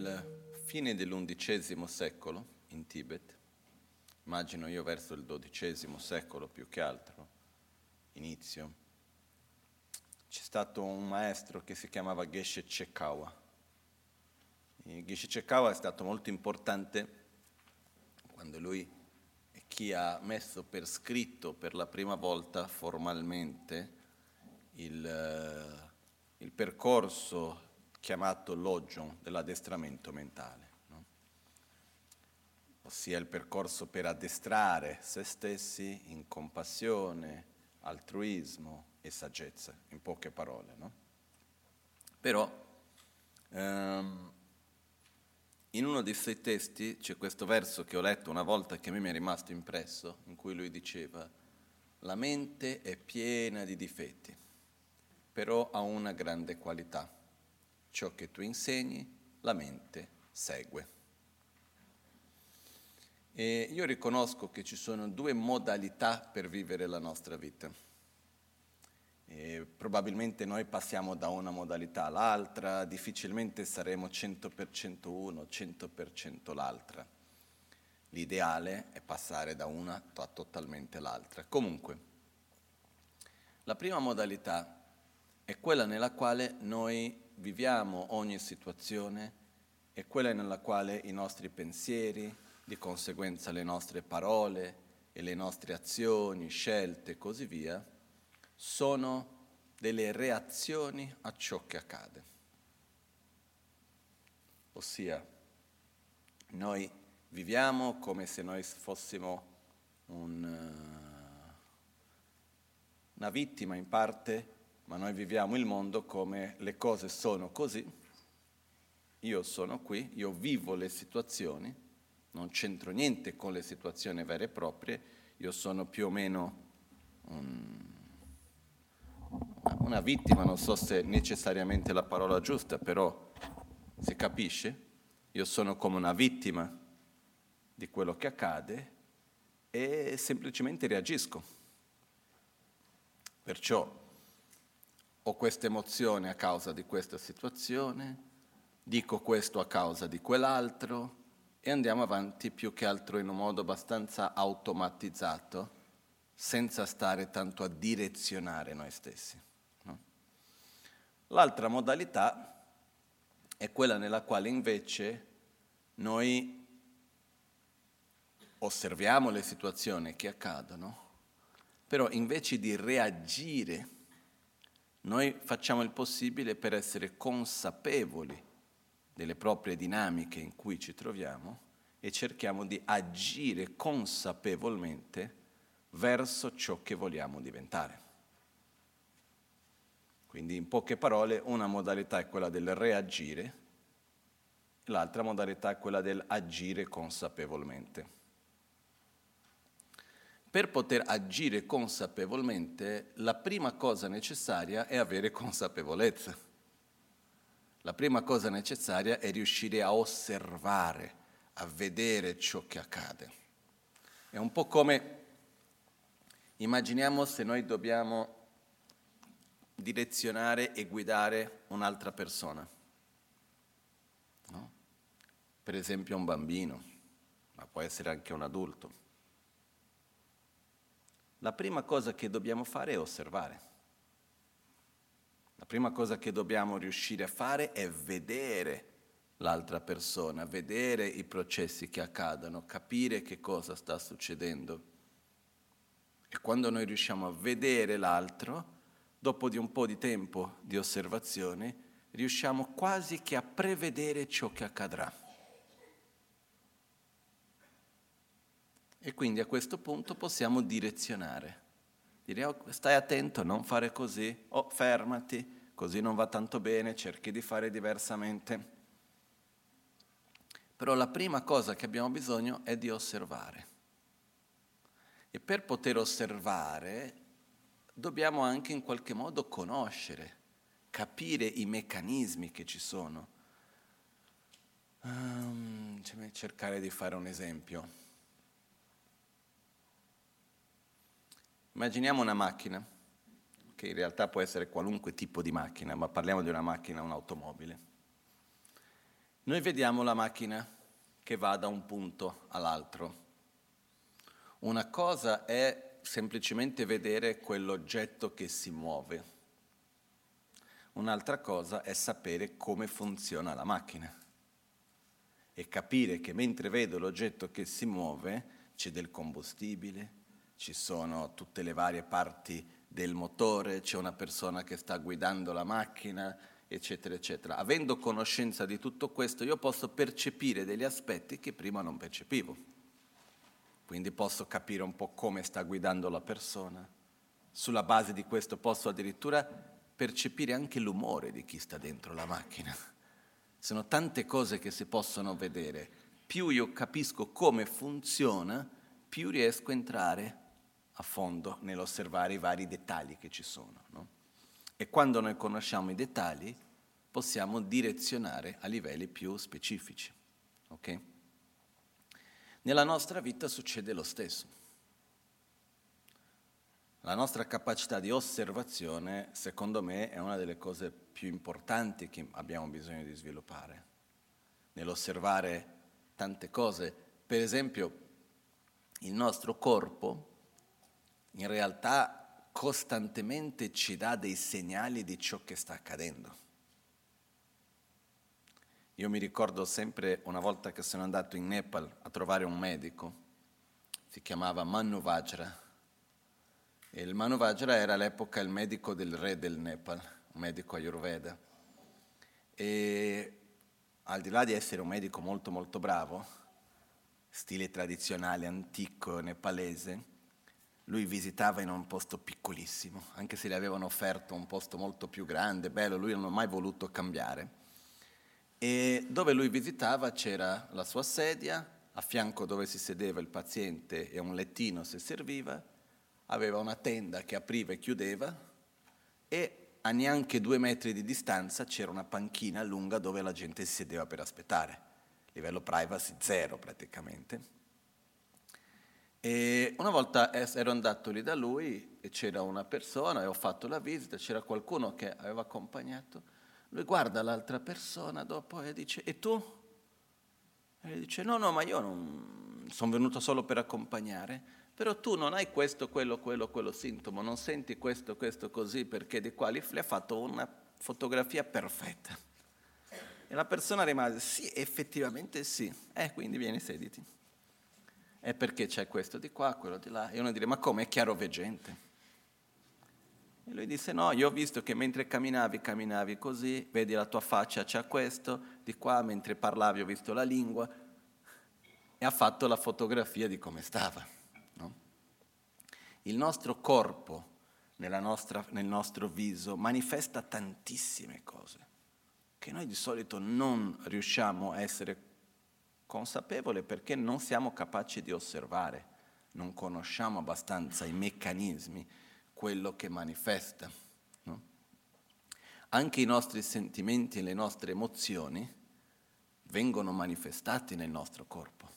nel fine dell'undicesimo secolo in Tibet, immagino io verso il dodicesimo secolo più che altro, inizio, c'è stato un maestro che si chiamava Geshe Chekawa. Geshe Chekawa è stato molto importante quando lui è chi ha messo per scritto per la prima volta formalmente il, eh, il percorso chiamato Logion dell'addestramento mentale, no? ossia il percorso per addestrare se stessi in compassione, altruismo e saggezza, in poche parole. No? Però ehm, in uno dei suoi testi c'è questo verso che ho letto una volta che a me mi è rimasto impresso, in cui lui diceva, la mente è piena di difetti, però ha una grande qualità ciò che tu insegni, la mente segue. E io riconosco che ci sono due modalità per vivere la nostra vita. E probabilmente noi passiamo da una modalità all'altra, difficilmente saremo 100% uno, 100% l'altra. L'ideale è passare da una a totalmente l'altra. Comunque, la prima modalità è quella nella quale noi viviamo ogni situazione è quella nella quale i nostri pensieri, di conseguenza le nostre parole e le nostre azioni, scelte e così via, sono delle reazioni a ciò che accade. Ossia, noi viviamo come se noi fossimo un, eh, una vittima in parte ma noi viviamo il mondo come le cose sono così, io sono qui, io vivo le situazioni, non c'entro niente con le situazioni vere e proprie, io sono più o meno un, una vittima, non so se necessariamente la parola giusta, però si capisce, io sono come una vittima di quello che accade e semplicemente reagisco. Perciò ho questa emozione a causa di questa situazione, dico questo a causa di quell'altro e andiamo avanti più che altro in un modo abbastanza automatizzato, senza stare tanto a direzionare noi stessi. No? L'altra modalità è quella nella quale invece noi osserviamo le situazioni che accadono, però invece di reagire noi facciamo il possibile per essere consapevoli delle proprie dinamiche in cui ci troviamo e cerchiamo di agire consapevolmente verso ciò che vogliamo diventare. Quindi in poche parole una modalità è quella del reagire, l'altra modalità è quella del agire consapevolmente. Per poter agire consapevolmente, la prima cosa necessaria è avere consapevolezza. La prima cosa necessaria è riuscire a osservare, a vedere ciò che accade. È un po' come, immaginiamo se noi dobbiamo direzionare e guidare un'altra persona. No? Per esempio un bambino, ma può essere anche un adulto la prima cosa che dobbiamo fare è osservare. La prima cosa che dobbiamo riuscire a fare è vedere l'altra persona, vedere i processi che accadono, capire che cosa sta succedendo. E quando noi riusciamo a vedere l'altro, dopo di un po' di tempo di osservazione, riusciamo quasi che a prevedere ciò che accadrà. E quindi a questo punto possiamo direzionare. Dire oh, stai attento, non fare così, o oh, fermati, così non va tanto bene, cerchi di fare diversamente. Però la prima cosa che abbiamo bisogno è di osservare. E per poter osservare dobbiamo anche in qualche modo conoscere, capire i meccanismi che ci sono. Um, cercare di fare un esempio. Immaginiamo una macchina, che in realtà può essere qualunque tipo di macchina, ma parliamo di una macchina, un'automobile. Noi vediamo la macchina che va da un punto all'altro. Una cosa è semplicemente vedere quell'oggetto che si muove. Un'altra cosa è sapere come funziona la macchina e capire che mentre vedo l'oggetto che si muove c'è del combustibile, ci sono tutte le varie parti del motore, c'è una persona che sta guidando la macchina, eccetera, eccetera. Avendo conoscenza di tutto questo, io posso percepire degli aspetti che prima non percepivo. Quindi posso capire un po' come sta guidando la persona. Sulla base di questo posso addirittura percepire anche l'umore di chi sta dentro la macchina. Sono tante cose che si possono vedere. Più io capisco come funziona, più riesco a entrare a fondo nell'osservare i vari dettagli che ci sono. No? E quando noi conosciamo i dettagli, possiamo direzionare a livelli più specifici. Okay? Nella nostra vita succede lo stesso. La nostra capacità di osservazione, secondo me, è una delle cose più importanti che abbiamo bisogno di sviluppare. Nell'osservare tante cose. Per esempio, il nostro corpo in realtà costantemente ci dà dei segnali di ciò che sta accadendo. Io mi ricordo sempre una volta che sono andato in Nepal a trovare un medico, si chiamava Manu Vajra. E il Manu Vajra era all'epoca il medico del re del Nepal, un medico ayurveda. E al di là di essere un medico molto molto bravo, stile tradizionale, antico, nepalese, lui visitava in un posto piccolissimo, anche se gli avevano offerto un posto molto più grande, bello, lui non ha mai voluto cambiare. E dove lui visitava c'era la sua sedia, a fianco dove si sedeva il paziente e un lettino se serviva, aveva una tenda che apriva e chiudeva e a neanche due metri di distanza c'era una panchina lunga dove la gente si sedeva per aspettare. Livello privacy zero praticamente. E una volta ero andato lì da lui e c'era una persona e ho fatto la visita, c'era qualcuno che aveva accompagnato lui guarda l'altra persona dopo e dice, e tu? E dice, no, no, ma io non sono venuto solo per accompagnare, però tu non hai questo, quello, quello, quello sintomo, non senti questo, questo, così, perché di qua le ha fatto una fotografia perfetta. E la persona rimase, sì, effettivamente sì. Eh, quindi vieni, sediti. È perché c'è questo di qua, quello di là. E uno dice, ma come? È chiaro veggente. E lui disse, no, io ho visto che mentre camminavi, camminavi così, vedi la tua faccia, c'è questo, di qua mentre parlavi ho visto la lingua, e ha fatto la fotografia di come stava. No? Il nostro corpo, nostra, nel nostro viso, manifesta tantissime cose che noi di solito non riusciamo a essere consapevoli perché non siamo capaci di osservare, non conosciamo abbastanza i meccanismi quello che manifesta. No? Anche i nostri sentimenti e le nostre emozioni vengono manifestati nel nostro corpo,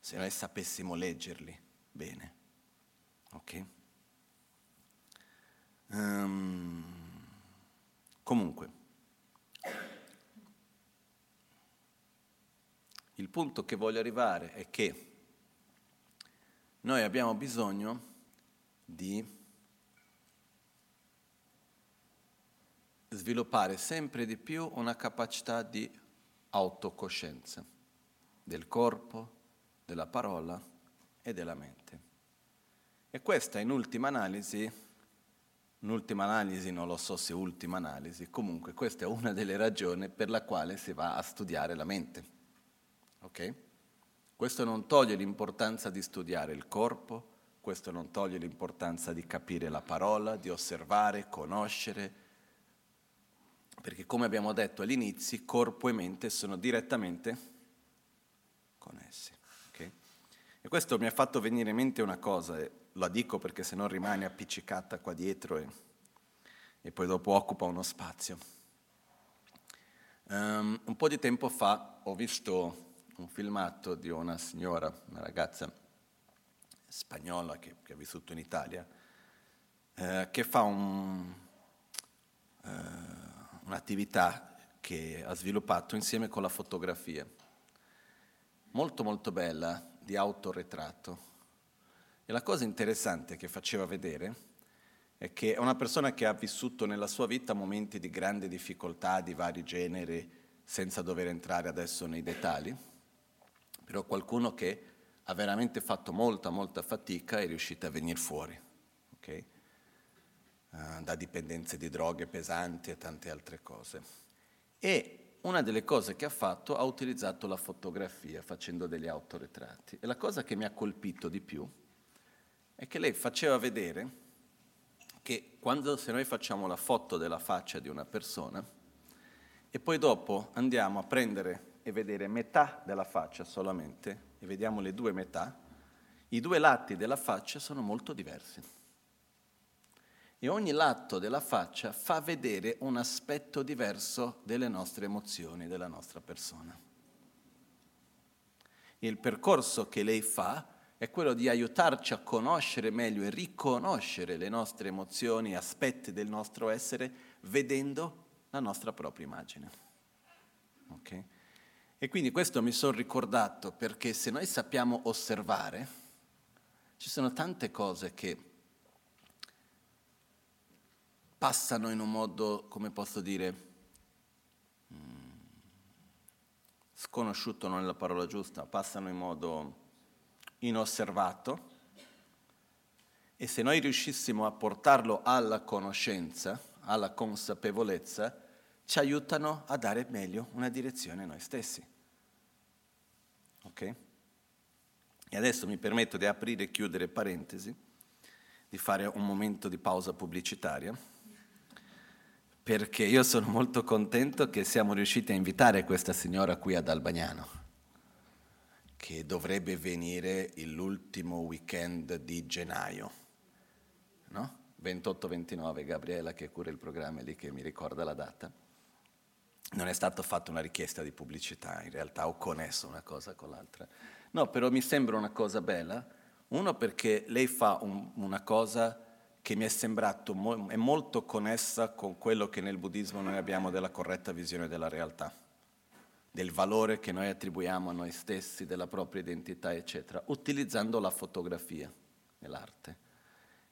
se noi sapessimo leggerli bene. Ok? Um, comunque, il punto che voglio arrivare è che noi abbiamo bisogno di sviluppare sempre di più una capacità di autocoscienza del corpo, della parola e della mente. E questa in ultima analisi, in ultima analisi non lo so se ultima analisi, comunque questa è una delle ragioni per la quale si va a studiare la mente. Ok? Questo non toglie l'importanza di studiare il corpo, questo non toglie l'importanza di capire la parola, di osservare, conoscere, perché come abbiamo detto all'inizio, corpo e mente sono direttamente connessi. Okay? E questo mi ha fatto venire in mente una cosa, e la dico perché se no rimane appiccicata qua dietro e, e poi dopo occupa uno spazio. Um, un po' di tempo fa ho visto un filmato di una signora, una ragazza, spagnola che, che ha vissuto in Italia, eh, che fa un, eh, un'attività che ha sviluppato insieme con la fotografia, molto molto bella, di autoritratto. E la cosa interessante che faceva vedere è che è una persona che ha vissuto nella sua vita momenti di grande difficoltà di vari generi, senza dover entrare adesso nei dettagli, però qualcuno che ha veramente fatto molta, molta fatica e è riuscito a venire fuori, okay? uh, da dipendenze di droghe pesanti e tante altre cose. E una delle cose che ha fatto ha utilizzato la fotografia facendo degli autoritratti. E la cosa che mi ha colpito di più è che lei faceva vedere che quando se noi facciamo la foto della faccia di una persona e poi dopo andiamo a prendere e vedere metà della faccia solamente e vediamo le due metà, i due lati della faccia sono molto diversi. E ogni lato della faccia fa vedere un aspetto diverso delle nostre emozioni, della nostra persona. Il percorso che lei fa è quello di aiutarci a conoscere meglio e riconoscere le nostre emozioni, aspetti del nostro essere, vedendo la nostra propria immagine. Okay? E quindi questo mi sono ricordato perché se noi sappiamo osservare, ci sono tante cose che passano in un modo, come posso dire, mm, sconosciuto non è la parola giusta, passano in modo inosservato e se noi riuscissimo a portarlo alla conoscenza, alla consapevolezza, ci aiutano a dare meglio una direzione a noi stessi. Ok? E adesso mi permetto di aprire e chiudere parentesi, di fare un momento di pausa pubblicitaria, perché io sono molto contento che siamo riusciti a invitare questa signora qui ad Albagnano che dovrebbe venire l'ultimo weekend di gennaio, no? 28-29, Gabriela che cura il programma lì che mi ricorda la data. Non è stata fatta una richiesta di pubblicità, in realtà ho connesso una cosa con l'altra. No, però mi sembra una cosa bella, uno perché lei fa un, una cosa che mi è sembrato mo- è molto connessa con quello che nel buddismo noi abbiamo della corretta visione della realtà del valore che noi attribuiamo a noi stessi, della propria identità, eccetera, utilizzando la fotografia nell'arte.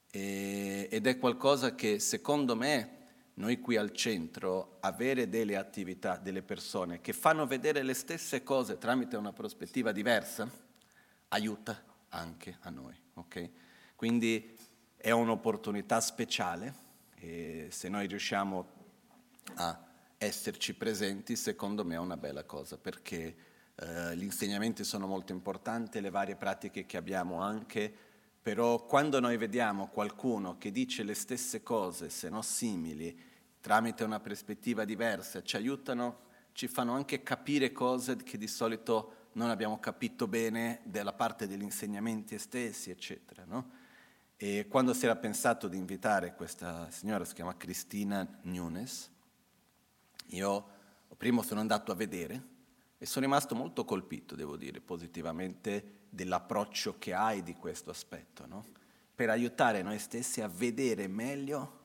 E, ed è qualcosa che secondo me noi qui al centro, avere delle attività, delle persone che fanno vedere le stesse cose tramite una prospettiva diversa, aiuta anche a noi. Okay? Quindi è un'opportunità speciale e se noi riusciamo a esserci presenti, secondo me è una bella cosa, perché eh, gli insegnamenti sono molto importanti, le varie pratiche che abbiamo anche, però quando noi vediamo qualcuno che dice le stesse cose, se non simili, tramite una prospettiva diversa, ci aiutano, ci fanno anche capire cose che di solito non abbiamo capito bene della parte degli insegnamenti stessi, eccetera. No? E quando si era pensato di invitare questa signora, si chiama Cristina Nunes, io prima sono andato a vedere e sono rimasto molto colpito, devo dire, positivamente dell'approccio che hai di questo aspetto, no? per aiutare noi stessi a vedere meglio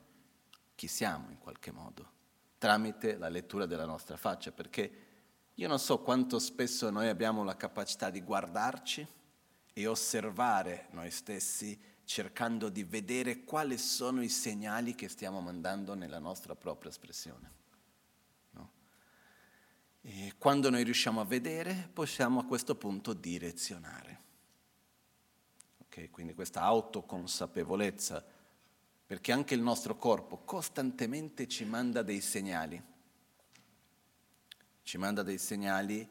chi siamo in qualche modo, tramite la lettura della nostra faccia, perché io non so quanto spesso noi abbiamo la capacità di guardarci e osservare noi stessi cercando di vedere quali sono i segnali che stiamo mandando nella nostra propria espressione. E quando noi riusciamo a vedere, possiamo a questo punto direzionare. Okay? Quindi questa autoconsapevolezza, perché anche il nostro corpo costantemente ci manda dei segnali, ci manda dei segnali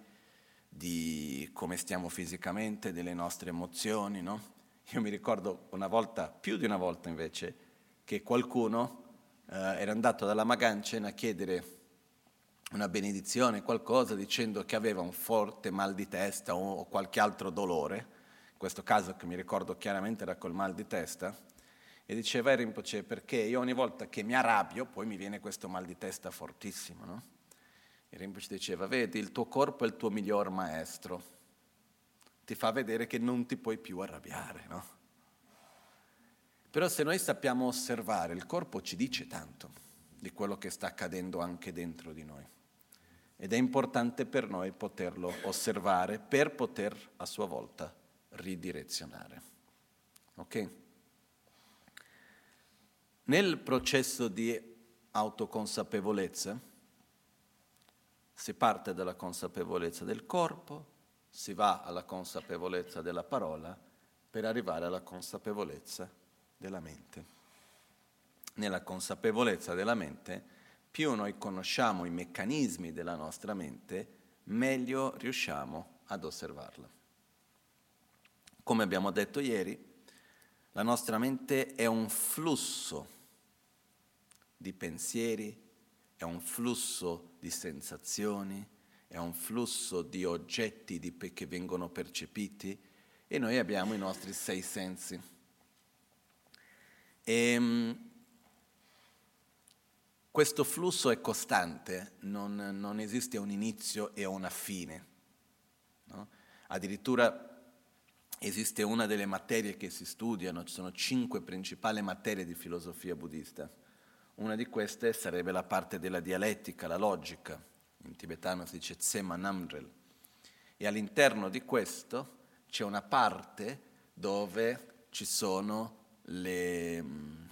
di come stiamo fisicamente, delle nostre emozioni, no? Io mi ricordo una volta, più di una volta invece, che qualcuno eh, era andato dalla Magancen a chiedere una benedizione, qualcosa dicendo che aveva un forte mal di testa o qualche altro dolore, in questo caso che mi ricordo chiaramente era col mal di testa, e diceva Rinpoche perché io ogni volta che mi arrabbio poi mi viene questo mal di testa fortissimo, no? E Rinpoche diceva, vedi, il tuo corpo è il tuo miglior maestro, ti fa vedere che non ti puoi più arrabbiare, no? Però se noi sappiamo osservare, il corpo ci dice tanto di quello che sta accadendo anche dentro di noi. Ed è importante per noi poterlo osservare per poter a sua volta ridirezionare. Ok? Nel processo di autoconsapevolezza si parte dalla consapevolezza del corpo, si va alla consapevolezza della parola per arrivare alla consapevolezza della mente. Nella consapevolezza della mente più noi conosciamo i meccanismi della nostra mente, meglio riusciamo ad osservarla. Come abbiamo detto ieri, la nostra mente è un flusso di pensieri, è un flusso di sensazioni, è un flusso di oggetti di pe- che vengono percepiti e noi abbiamo i nostri sei sensi. E, ehm, questo flusso è costante, non, non, esiste un inizio e una fine. No? Addirittura esiste una delle materie che si studiano, ci sono cinque principali materie di filosofia buddista. Una di queste sarebbe la parte della dialettica, la logica, in tibetano si dice Tsema Namdrel. E all'interno di questo c'è una parte dove ci sono le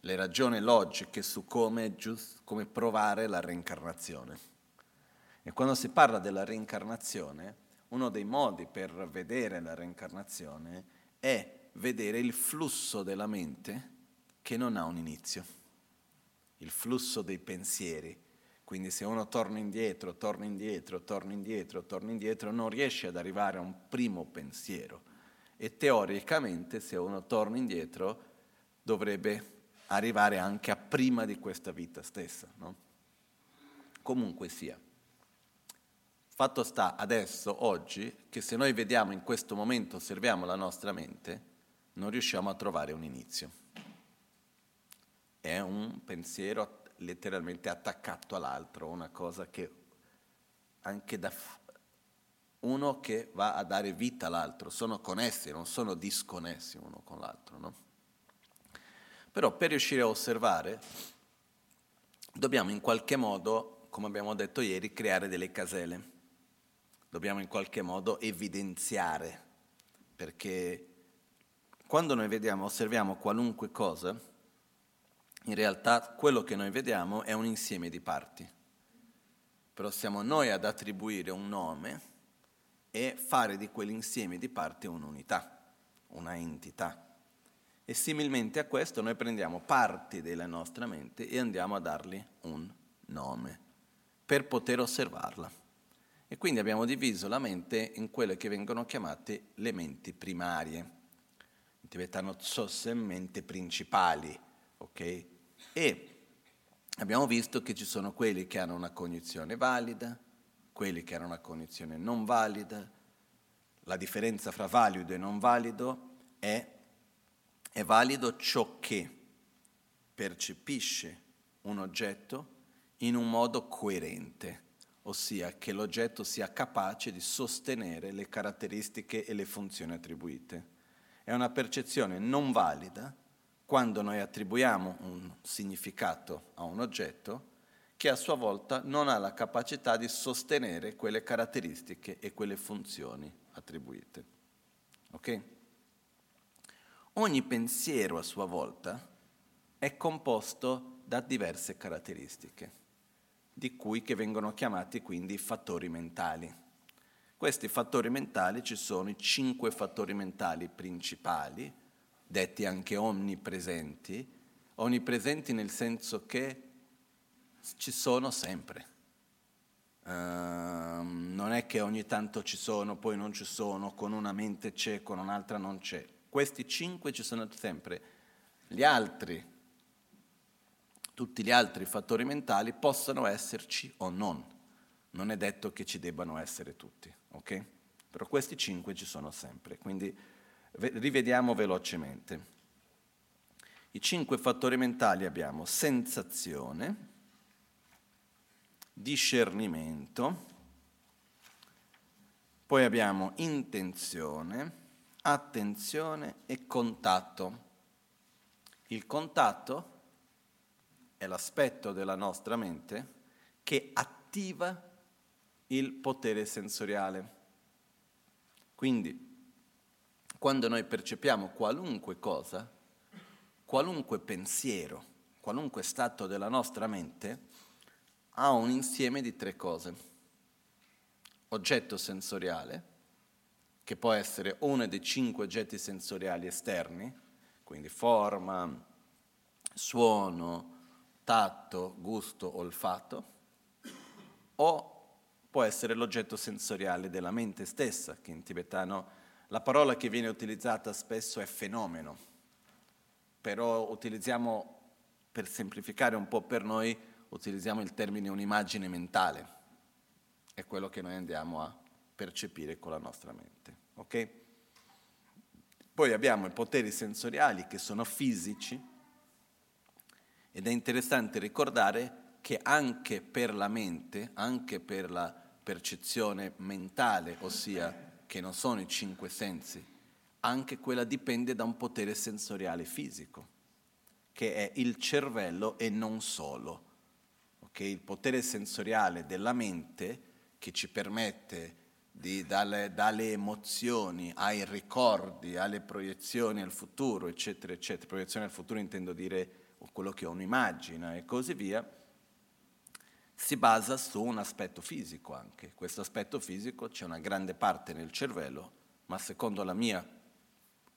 le ragioni logiche su come, giust- come provare la reincarnazione. E quando si parla della reincarnazione, uno dei modi per vedere la reincarnazione è vedere il flusso della mente che non ha un inizio, il flusso dei pensieri. Quindi se uno torna indietro, torna indietro, torna indietro, torna indietro, non riesce ad arrivare a un primo pensiero. E teoricamente se uno torna indietro dovrebbe arrivare anche a prima di questa vita stessa. No? Comunque sia. Fatto sta adesso, oggi, che se noi vediamo in questo momento, osserviamo la nostra mente, non riusciamo a trovare un inizio. È un pensiero letteralmente attaccato all'altro, una cosa che anche da uno che va a dare vita all'altro, sono connessi, non sono disconnessi uno con l'altro. No? Però per riuscire a osservare dobbiamo in qualche modo, come abbiamo detto ieri, creare delle caselle. Dobbiamo in qualche modo evidenziare, perché quando noi vediamo, osserviamo qualunque cosa, in realtà quello che noi vediamo è un insieme di parti. Però siamo noi ad attribuire un nome e fare di quell'insieme di parti un'unità, una entità. E similmente a questo noi prendiamo parti della nostra mente e andiamo a dargli un nome per poter osservarla. E quindi abbiamo diviso la mente in quelle che vengono chiamate le menti primarie. In tibetano tsosse mente principali, ok? E abbiamo visto che ci sono quelli che hanno una cognizione valida, quelli che hanno una cognizione non valida. La differenza fra valido e non valido è è valido ciò che percepisce un oggetto in un modo coerente, ossia che l'oggetto sia capace di sostenere le caratteristiche e le funzioni attribuite. È una percezione non valida quando noi attribuiamo un significato a un oggetto che a sua volta non ha la capacità di sostenere quelle caratteristiche e quelle funzioni attribuite. Ok? Ogni pensiero a sua volta è composto da diverse caratteristiche, di cui che vengono chiamati quindi fattori mentali. Questi fattori mentali ci sono i cinque fattori mentali principali, detti anche onnipresenti, onnipresenti nel senso che ci sono sempre. Uh, non è che ogni tanto ci sono, poi non ci sono, con una mente c'è, con un'altra non c'è questi cinque ci sono sempre. Gli altri, tutti gli altri fattori mentali possono esserci o non. Non è detto che ci debbano essere tutti, ok? Però questi cinque ci sono sempre, quindi rivediamo velocemente. I cinque fattori mentali abbiamo sensazione, discernimento, poi abbiamo intenzione, attenzione e contatto. Il contatto è l'aspetto della nostra mente che attiva il potere sensoriale. Quindi, quando noi percepiamo qualunque cosa, qualunque pensiero, qualunque stato della nostra mente, ha un insieme di tre cose. Oggetto sensoriale, che può essere uno dei cinque oggetti sensoriali esterni, quindi forma, suono, tatto, gusto, olfatto, o può essere l'oggetto sensoriale della mente stessa, che in tibetano la parola che viene utilizzata spesso è fenomeno, però utilizziamo, per semplificare un po' per noi, utilizziamo il termine un'immagine mentale, è quello che noi andiamo a percepire con la nostra mente. Okay? Poi abbiamo i poteri sensoriali che sono fisici ed è interessante ricordare che anche per la mente, anche per la percezione mentale, ossia che non sono i cinque sensi, anche quella dipende da un potere sensoriale fisico, che è il cervello e non solo. Okay? Il potere sensoriale della mente che ci permette di, dalle, dalle, emozioni ai ricordi, alle proiezioni al futuro, eccetera, eccetera. Proiezioni al futuro intendo dire quello che uno immagina e così via, si basa su un aspetto fisico anche. Questo aspetto fisico c'è una grande parte nel cervello, ma secondo mia,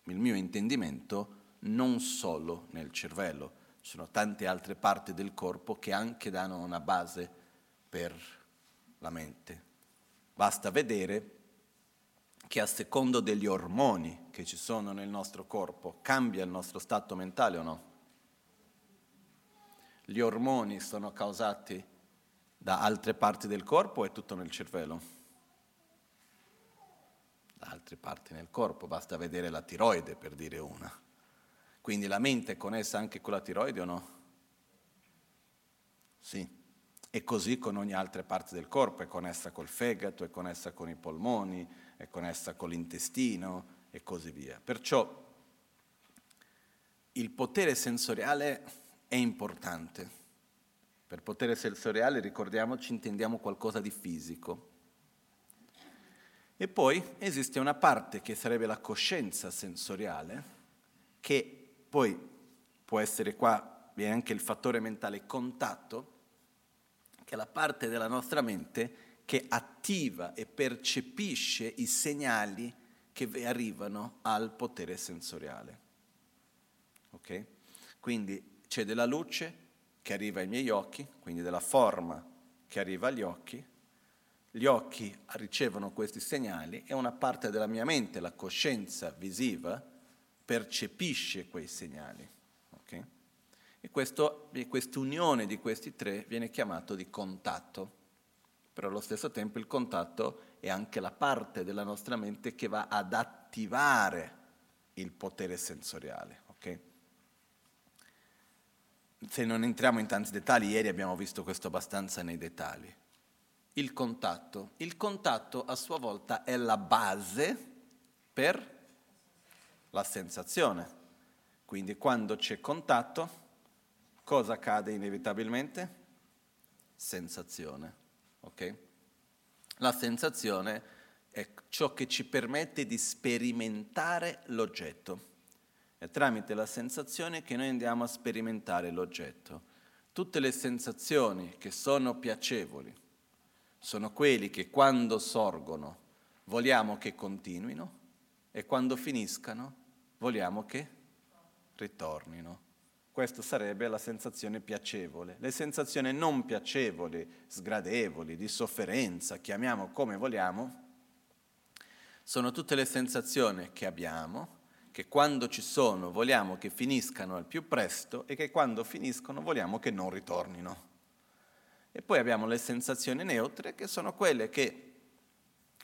il mio intendimento non solo nel cervello. Ci sono tante altre parti del corpo che anche danno una base per la mente. Basta vedere che a secondo degli ormoni che ci sono nel nostro corpo cambia il nostro stato mentale o no? Gli ormoni sono causati da altre parti del corpo o è tutto nel cervello? Da altre parti nel corpo, basta vedere la tiroide per dire una. Quindi la mente è connessa anche con la tiroide o no? Sì. E così con ogni altra parte del corpo, è connessa col fegato, è connessa con i polmoni, è connessa con l'intestino e così via. Perciò il potere sensoriale è importante per potere sensoriale, ricordiamoci, intendiamo qualcosa di fisico. E poi esiste una parte che sarebbe la coscienza sensoriale, che poi può essere qua, viene anche il fattore mentale contatto, che è la parte della nostra mente che attiva e percepisce i segnali che arrivano al potere sensoriale. Ok? Quindi c'è della luce, che arriva ai miei occhi, quindi della forma che arriva agli occhi, gli occhi ricevono questi segnali e una parte della mia mente, la coscienza visiva, percepisce quei segnali. Okay? E questa unione di questi tre viene chiamato di contatto, però allo stesso tempo il contatto è anche la parte della nostra mente che va ad attivare il potere sensoriale. Okay? se non entriamo in tanti dettagli, ieri abbiamo visto questo abbastanza nei dettagli. Il contatto. Il contatto a sua volta è la base per la sensazione. Quindi quando c'è contatto, cosa accade inevitabilmente? Sensazione. Okay? La sensazione è ciò che ci permette di sperimentare l'oggetto. È tramite la sensazione che noi andiamo a sperimentare l'oggetto. Tutte le sensazioni che sono piacevoli sono quelli che quando sorgono vogliamo che continuino e quando finiscano vogliamo che ritornino. Questa sarebbe la sensazione piacevole. Le sensazioni non piacevoli, sgradevoli, di sofferenza, chiamiamo come vogliamo, sono tutte le sensazioni che abbiamo che quando ci sono vogliamo che finiscano al più presto e che quando finiscono vogliamo che non ritornino. E poi abbiamo le sensazioni neutre che sono quelle che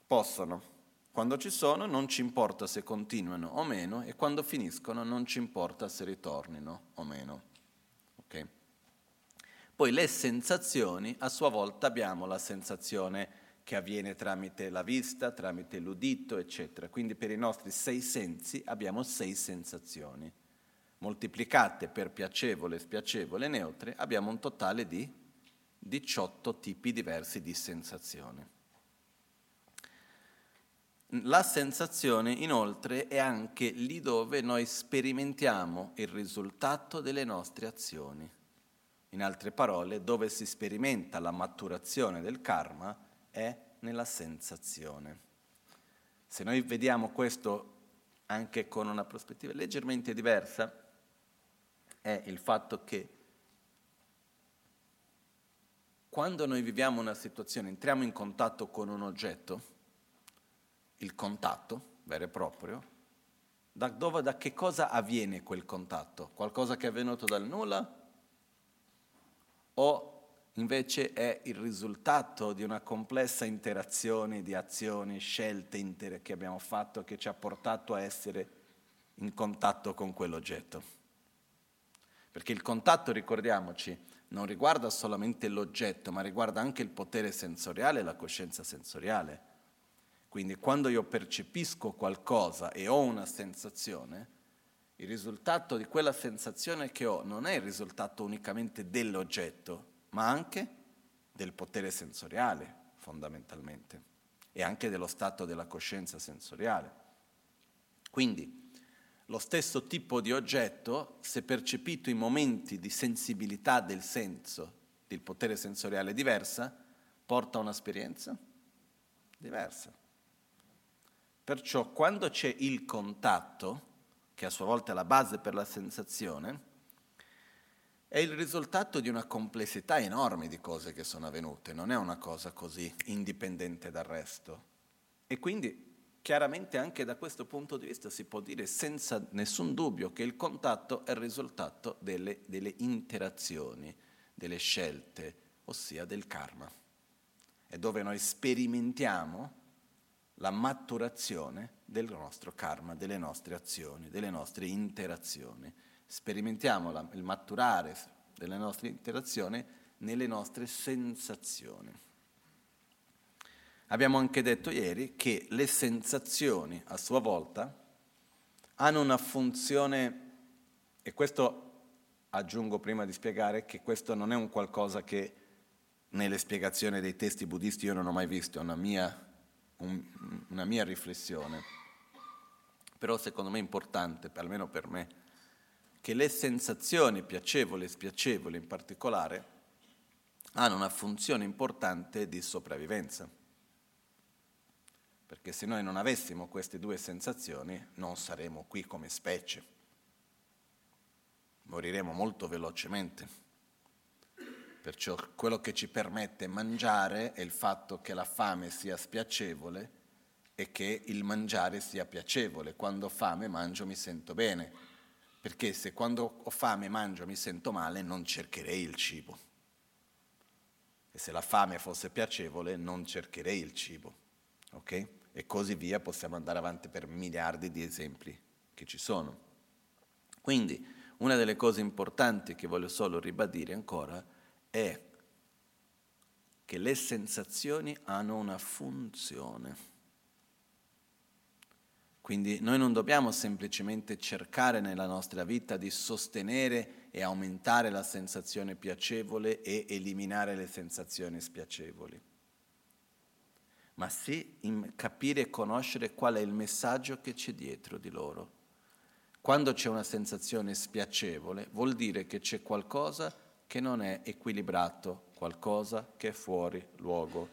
possono, quando ci sono non ci importa se continuano o meno e quando finiscono non ci importa se ritornino o meno. Okay? Poi le sensazioni, a sua volta abbiamo la sensazione che avviene tramite la vista, tramite l'udito, eccetera. Quindi per i nostri sei sensi abbiamo sei sensazioni. Moltiplicate per piacevole, spiacevole, neutre, abbiamo un totale di 18 tipi diversi di sensazioni. La sensazione inoltre è anche lì dove noi sperimentiamo il risultato delle nostre azioni. In altre parole, dove si sperimenta la maturazione del karma è nella sensazione. Se noi vediamo questo anche con una prospettiva leggermente diversa, è il fatto che quando noi viviamo una situazione, entriamo in contatto con un oggetto, il contatto vero e proprio, da, dove, da che cosa avviene quel contatto? Qualcosa che è avvenuto dal nulla? O invece è il risultato di una complessa interazione di azioni, scelte intere che abbiamo fatto che ci ha portato a essere in contatto con quell'oggetto. Perché il contatto, ricordiamoci, non riguarda solamente l'oggetto, ma riguarda anche il potere sensoriale e la coscienza sensoriale. Quindi quando io percepisco qualcosa e ho una sensazione, il risultato di quella sensazione che ho non è il risultato unicamente dell'oggetto, ma anche del potere sensoriale, fondamentalmente, e anche dello stato della coscienza sensoriale. Quindi lo stesso tipo di oggetto, se percepito in momenti di sensibilità del senso, del potere sensoriale diversa, porta a un'esperienza diversa. Perciò quando c'è il contatto, che a sua volta è la base per la sensazione, è il risultato di una complessità enorme di cose che sono avvenute, non è una cosa così indipendente dal resto. E quindi chiaramente anche da questo punto di vista si può dire senza nessun dubbio che il contatto è il risultato delle, delle interazioni, delle scelte, ossia del karma. È dove noi sperimentiamo la maturazione del nostro karma, delle nostre azioni, delle nostre interazioni. Sperimentiamo la, il maturare delle nostre interazioni nelle nostre sensazioni. Abbiamo anche detto ieri che le sensazioni a sua volta hanno una funzione, e questo aggiungo prima di spiegare che questo non è un qualcosa che nelle spiegazioni dei testi buddisti io non ho mai visto, è una mia un, una mia riflessione, però secondo me è importante, almeno per me, che le sensazioni piacevoli e spiacevoli in particolare hanno una funzione importante di sopravvivenza. Perché se noi non avessimo queste due sensazioni non saremmo qui come specie. Moriremo molto velocemente. Perciò quello che ci permette mangiare è il fatto che la fame sia spiacevole e che il mangiare sia piacevole. Quando ho fame mangio mi sento bene, perché se quando ho fame mangio mi sento male non cercherei il cibo. E se la fame fosse piacevole non cercherei il cibo. Ok? E così via possiamo andare avanti per miliardi di esempi che ci sono. Quindi una delle cose importanti che voglio solo ribadire ancora è che le sensazioni hanno una funzione. Quindi noi non dobbiamo semplicemente cercare nella nostra vita di sostenere e aumentare la sensazione piacevole e eliminare le sensazioni spiacevoli, ma sì capire e conoscere qual è il messaggio che c'è dietro di loro. Quando c'è una sensazione spiacevole vuol dire che c'è qualcosa che non è equilibrato, qualcosa che è fuori luogo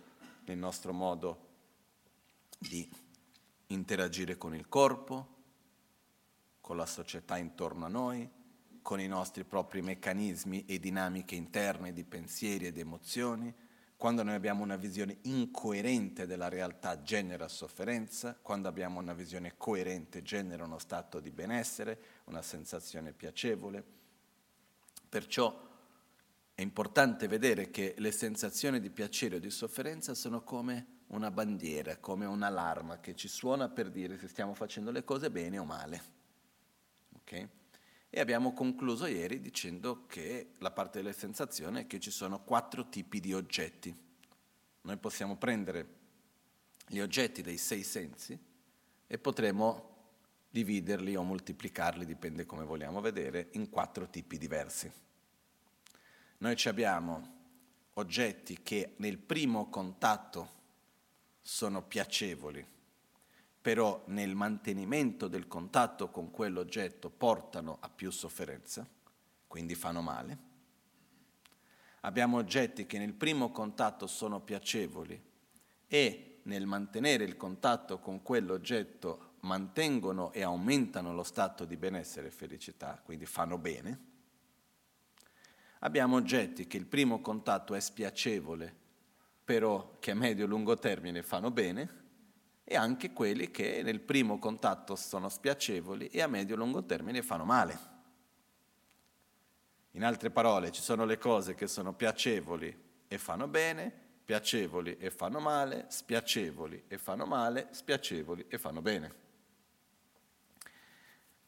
nel nostro modo di interagire con il corpo, con la società intorno a noi, con i nostri propri meccanismi e dinamiche interne di pensieri ed emozioni. Quando noi abbiamo una visione incoerente della realtà genera sofferenza, quando abbiamo una visione coerente genera uno stato di benessere, una sensazione piacevole. Perciò è importante vedere che le sensazioni di piacere o di sofferenza sono come una bandiera, come un'allarma che ci suona per dire se stiamo facendo le cose bene o male. Okay? E abbiamo concluso ieri dicendo che la parte delle sensazioni è che ci sono quattro tipi di oggetti. Noi possiamo prendere gli oggetti dei sei sensi e potremo dividerli o moltiplicarli, dipende come vogliamo vedere, in quattro tipi diversi. Noi abbiamo oggetti che nel primo contatto sono piacevoli, però nel mantenimento del contatto con quell'oggetto portano a più sofferenza, quindi fanno male. Abbiamo oggetti che nel primo contatto sono piacevoli e nel mantenere il contatto con quell'oggetto mantengono e aumentano lo stato di benessere e felicità, quindi fanno bene. Abbiamo oggetti che il primo contatto è spiacevole, però che a medio-lungo termine fanno bene, e anche quelli che nel primo contatto sono spiacevoli e a medio-lungo termine fanno male. In altre parole, ci sono le cose che sono piacevoli e fanno bene, piacevoli e fanno male, spiacevoli e fanno male, spiacevoli e fanno bene.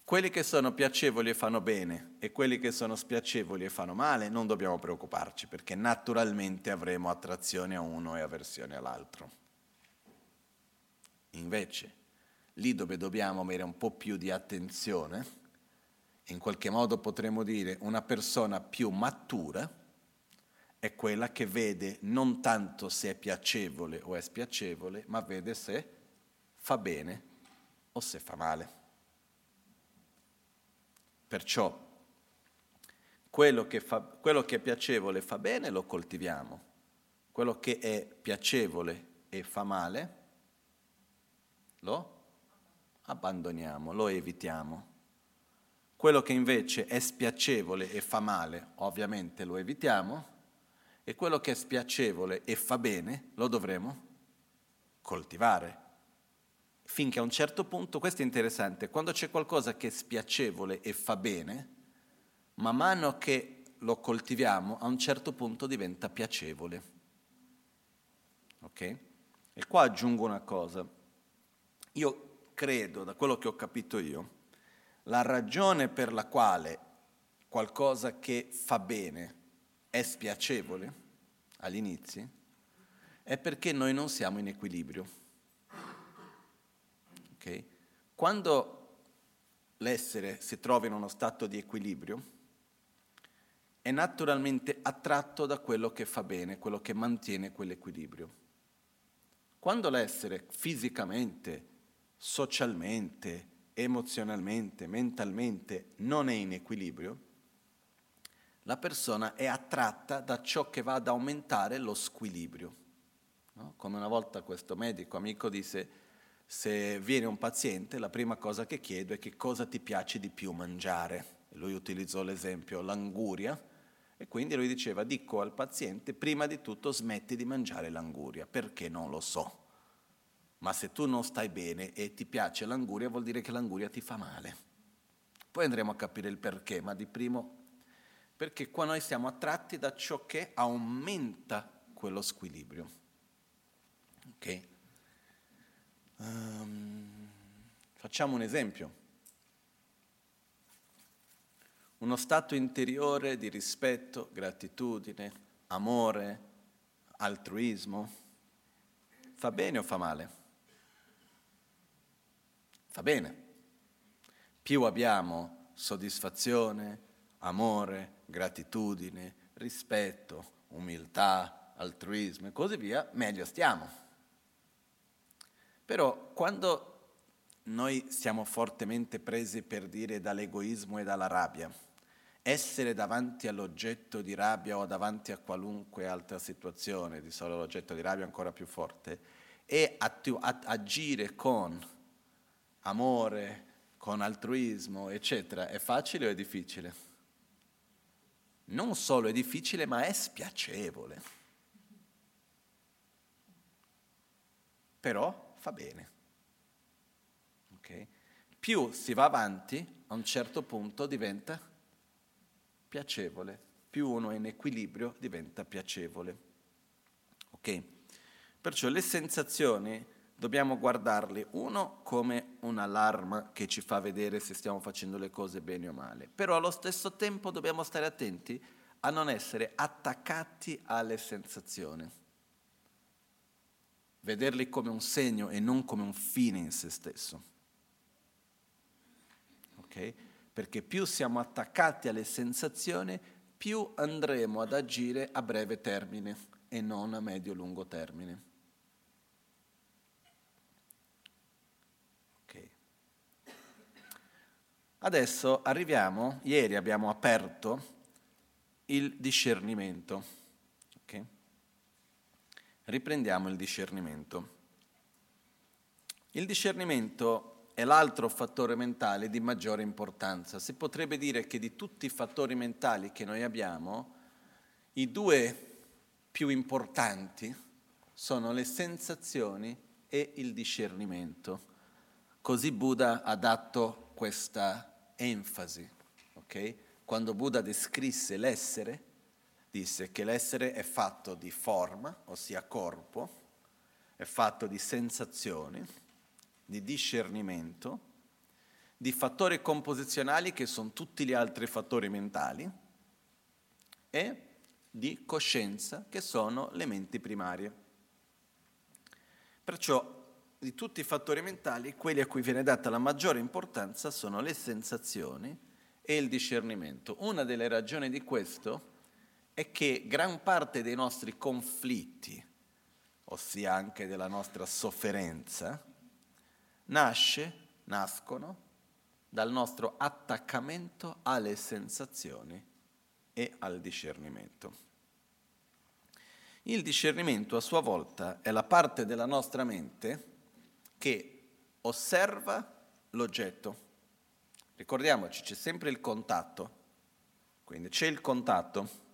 Quelli che sono piacevoli e fanno bene e quelli che sono spiacevoli e fanno male non dobbiamo preoccuparci perché naturalmente avremo attrazione a uno e avversione all'altro. Invece, lì dove dobbiamo avere un po' più di attenzione, in qualche modo potremmo dire una persona più matura è quella che vede non tanto se è piacevole o è spiacevole, ma vede se fa bene o se fa male. Perciò quello che, fa, quello che è piacevole fa bene lo coltiviamo, quello che è piacevole e fa male lo abbandoniamo, lo evitiamo. Quello che invece è spiacevole e fa male, ovviamente lo evitiamo, e quello che è spiacevole e fa bene lo dovremo coltivare finché a un certo punto, questo è interessante, quando c'è qualcosa che è spiacevole e fa bene, man mano che lo coltiviamo, a un certo punto diventa piacevole. Ok? E qua aggiungo una cosa. Io credo, da quello che ho capito io, la ragione per la quale qualcosa che fa bene è spiacevole all'inizio è perché noi non siamo in equilibrio. Okay? Quando l'essere si trova in uno stato di equilibrio, è naturalmente attratto da quello che fa bene, quello che mantiene quell'equilibrio. Quando l'essere fisicamente, socialmente, emozionalmente, mentalmente non è in equilibrio, la persona è attratta da ciò che va ad aumentare lo squilibrio. No? Come una volta questo medico amico disse, se viene un paziente, la prima cosa che chiedo è che cosa ti piace di più mangiare. Lui utilizzò l'esempio l'anguria e quindi lui diceva dico al paziente prima di tutto smetti di mangiare l'anguria, perché non lo so. Ma se tu non stai bene e ti piace l'anguria vuol dire che l'anguria ti fa male. Poi andremo a capire il perché, ma di primo perché qua noi siamo attratti da ciò che aumenta quello squilibrio. Ok? Um, facciamo un esempio. Uno stato interiore di rispetto, gratitudine, amore, altruismo, fa bene o fa male? Fa bene. Più abbiamo soddisfazione, amore, gratitudine, rispetto, umiltà, altruismo e così via, meglio stiamo. Però quando noi siamo fortemente presi per dire dall'egoismo e dalla rabbia, essere davanti all'oggetto di rabbia o davanti a qualunque altra situazione, di solo l'oggetto di rabbia ancora più forte, e attu- agire con amore, con altruismo, eccetera, è facile o è difficile? Non solo è difficile, ma è spiacevole. Però fa bene. Okay? Più si va avanti, a un certo punto diventa piacevole. Più uno è in equilibrio, diventa piacevole. Ok? Perciò le sensazioni dobbiamo guardarle, uno, come un'allarma che ci fa vedere se stiamo facendo le cose bene o male, però allo stesso tempo dobbiamo stare attenti a non essere attaccati alle sensazioni vederli come un segno e non come un fine in se stesso. Ok? Perché più siamo attaccati alle sensazioni, più andremo ad agire a breve termine e non a medio-lungo termine. Okay. Adesso arriviamo, ieri abbiamo aperto il discernimento. Riprendiamo il discernimento. Il discernimento è l'altro fattore mentale di maggiore importanza. Si potrebbe dire che di tutti i fattori mentali che noi abbiamo, i due più importanti sono le sensazioni e il discernimento. Così Buddha ha dato questa enfasi. Okay? Quando Buddha descrisse l'essere, disse che l'essere è fatto di forma, ossia corpo, è fatto di sensazioni, di discernimento, di fattori composizionali che sono tutti gli altri fattori mentali e di coscienza che sono le menti primarie. Perciò di tutti i fattori mentali, quelli a cui viene data la maggiore importanza sono le sensazioni e il discernimento. Una delle ragioni di questo è che gran parte dei nostri conflitti, ossia anche della nostra sofferenza, nasce, nascono dal nostro attaccamento alle sensazioni e al discernimento. Il discernimento a sua volta è la parte della nostra mente che osserva l'oggetto Ricordiamoci, c'è sempre il contatto, quindi c'è il contatto.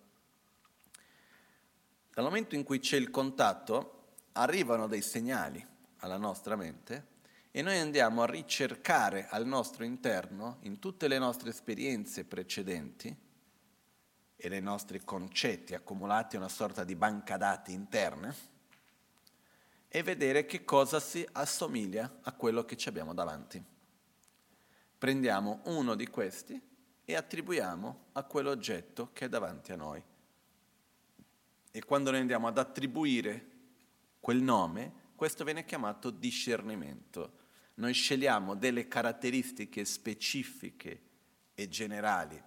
Dal momento in cui c'è il contatto, arrivano dei segnali alla nostra mente e noi andiamo a ricercare al nostro interno, in tutte le nostre esperienze precedenti e nei nostri concetti accumulati una sorta di banca dati interne, e vedere che cosa si assomiglia a quello che ci abbiamo davanti prendiamo uno di questi e attribuiamo a quell'oggetto che è davanti a noi. E quando noi andiamo ad attribuire quel nome, questo viene chiamato discernimento. Noi scegliamo delle caratteristiche specifiche e generali,